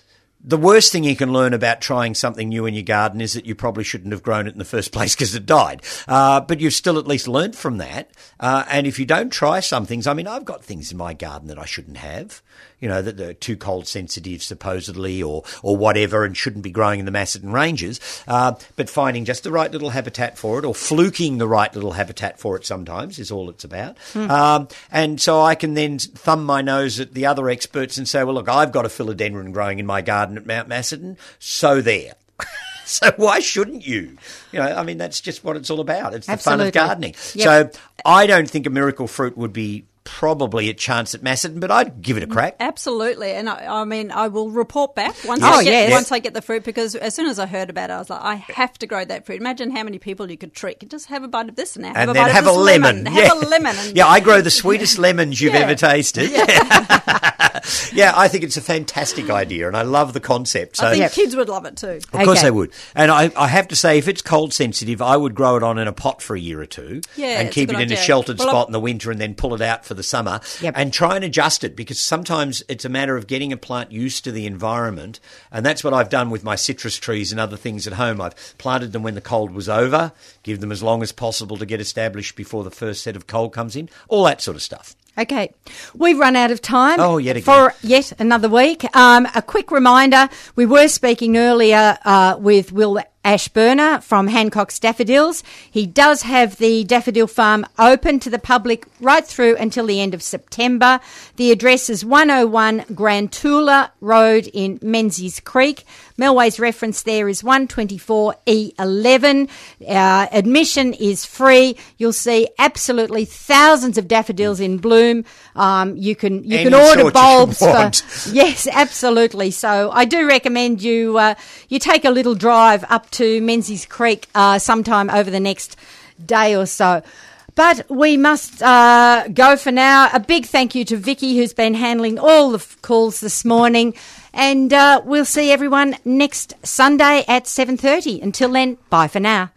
the worst thing you can learn about trying something new in your garden is that you probably shouldn't have grown it in the first *laughs* place because it died. Uh, but you've still at least learned from that. Uh, and if you don't try some things, I mean, I've got things in my garden that I shouldn't have, you know, that they're too cold sensitive supposedly or, or whatever and shouldn't be growing in the Macedon Ranges. Uh, but finding just the right little habitat for it or fluking the right little habitat for it sometimes is all it's about. Um, and so I can then thumb my nose at the other experts and say, well, look, I've got a philodendron growing in my garden at Mount Macedon, so there. *laughs* so why shouldn't you? You know, I mean, that's just what it's all about. It's the fun of gardening. Yep. So I don't think a miracle fruit would be probably a chance at Macedon, but I'd give it a crack. Absolutely, and I, I mean, I will report back once Yes. I Oh, get yes. once I get the fruit because as soon as I heard about it, I was like, I have to grow that fruit. Imagine how many people you could trick. Just have a bite of this now, have and a then bite have of a lemon. have yeah. a lemon. And *laughs* yeah, I grow the sweetest lemons you've Yeah. ever tasted. Yeah. *laughs* *laughs* I think it's a fantastic idea, and I love the concept. So I think Yep. kids would love it too. Of course they would. And I, I have to say, if it's cold sensitive, I would grow it on in a pot for a year or two Yeah, and keep it good in a sheltered Well, spot I- in the winter and then pull it out for the summer Yep. and try and adjust it because sometimes it's a matter of getting a plant used to the environment. And that's what I've done with my citrus trees and other things at home. I've planted them when the cold was over, give them as long as possible to get established before the first set of cold comes in, all that sort of stuff. Okay, we've run out of time. Oh, yet again. For yet another week. Um, a quick reminder: we were speaking earlier uh, with Will Ashburner from Hancock's Daffodils. He does have the daffodil farm open to the public right through until the end of September. The address is 101 Grantulla Road in Menzies Creek. Melway's reference there is 124E11. Uh, admission is free. You'll see absolutely thousands of daffodils in bloom. Um, you can you Any can order bulbs for *laughs* yes, absolutely. So I do recommend you uh, you take a little drive up to Menzies Creek uh, sometime over the next day or so. But we must uh, go for now. A big thank you to Vicky, who's been handling all the calls this morning, and uh, we'll see everyone next Sunday at seven thirty. Until then, bye for now.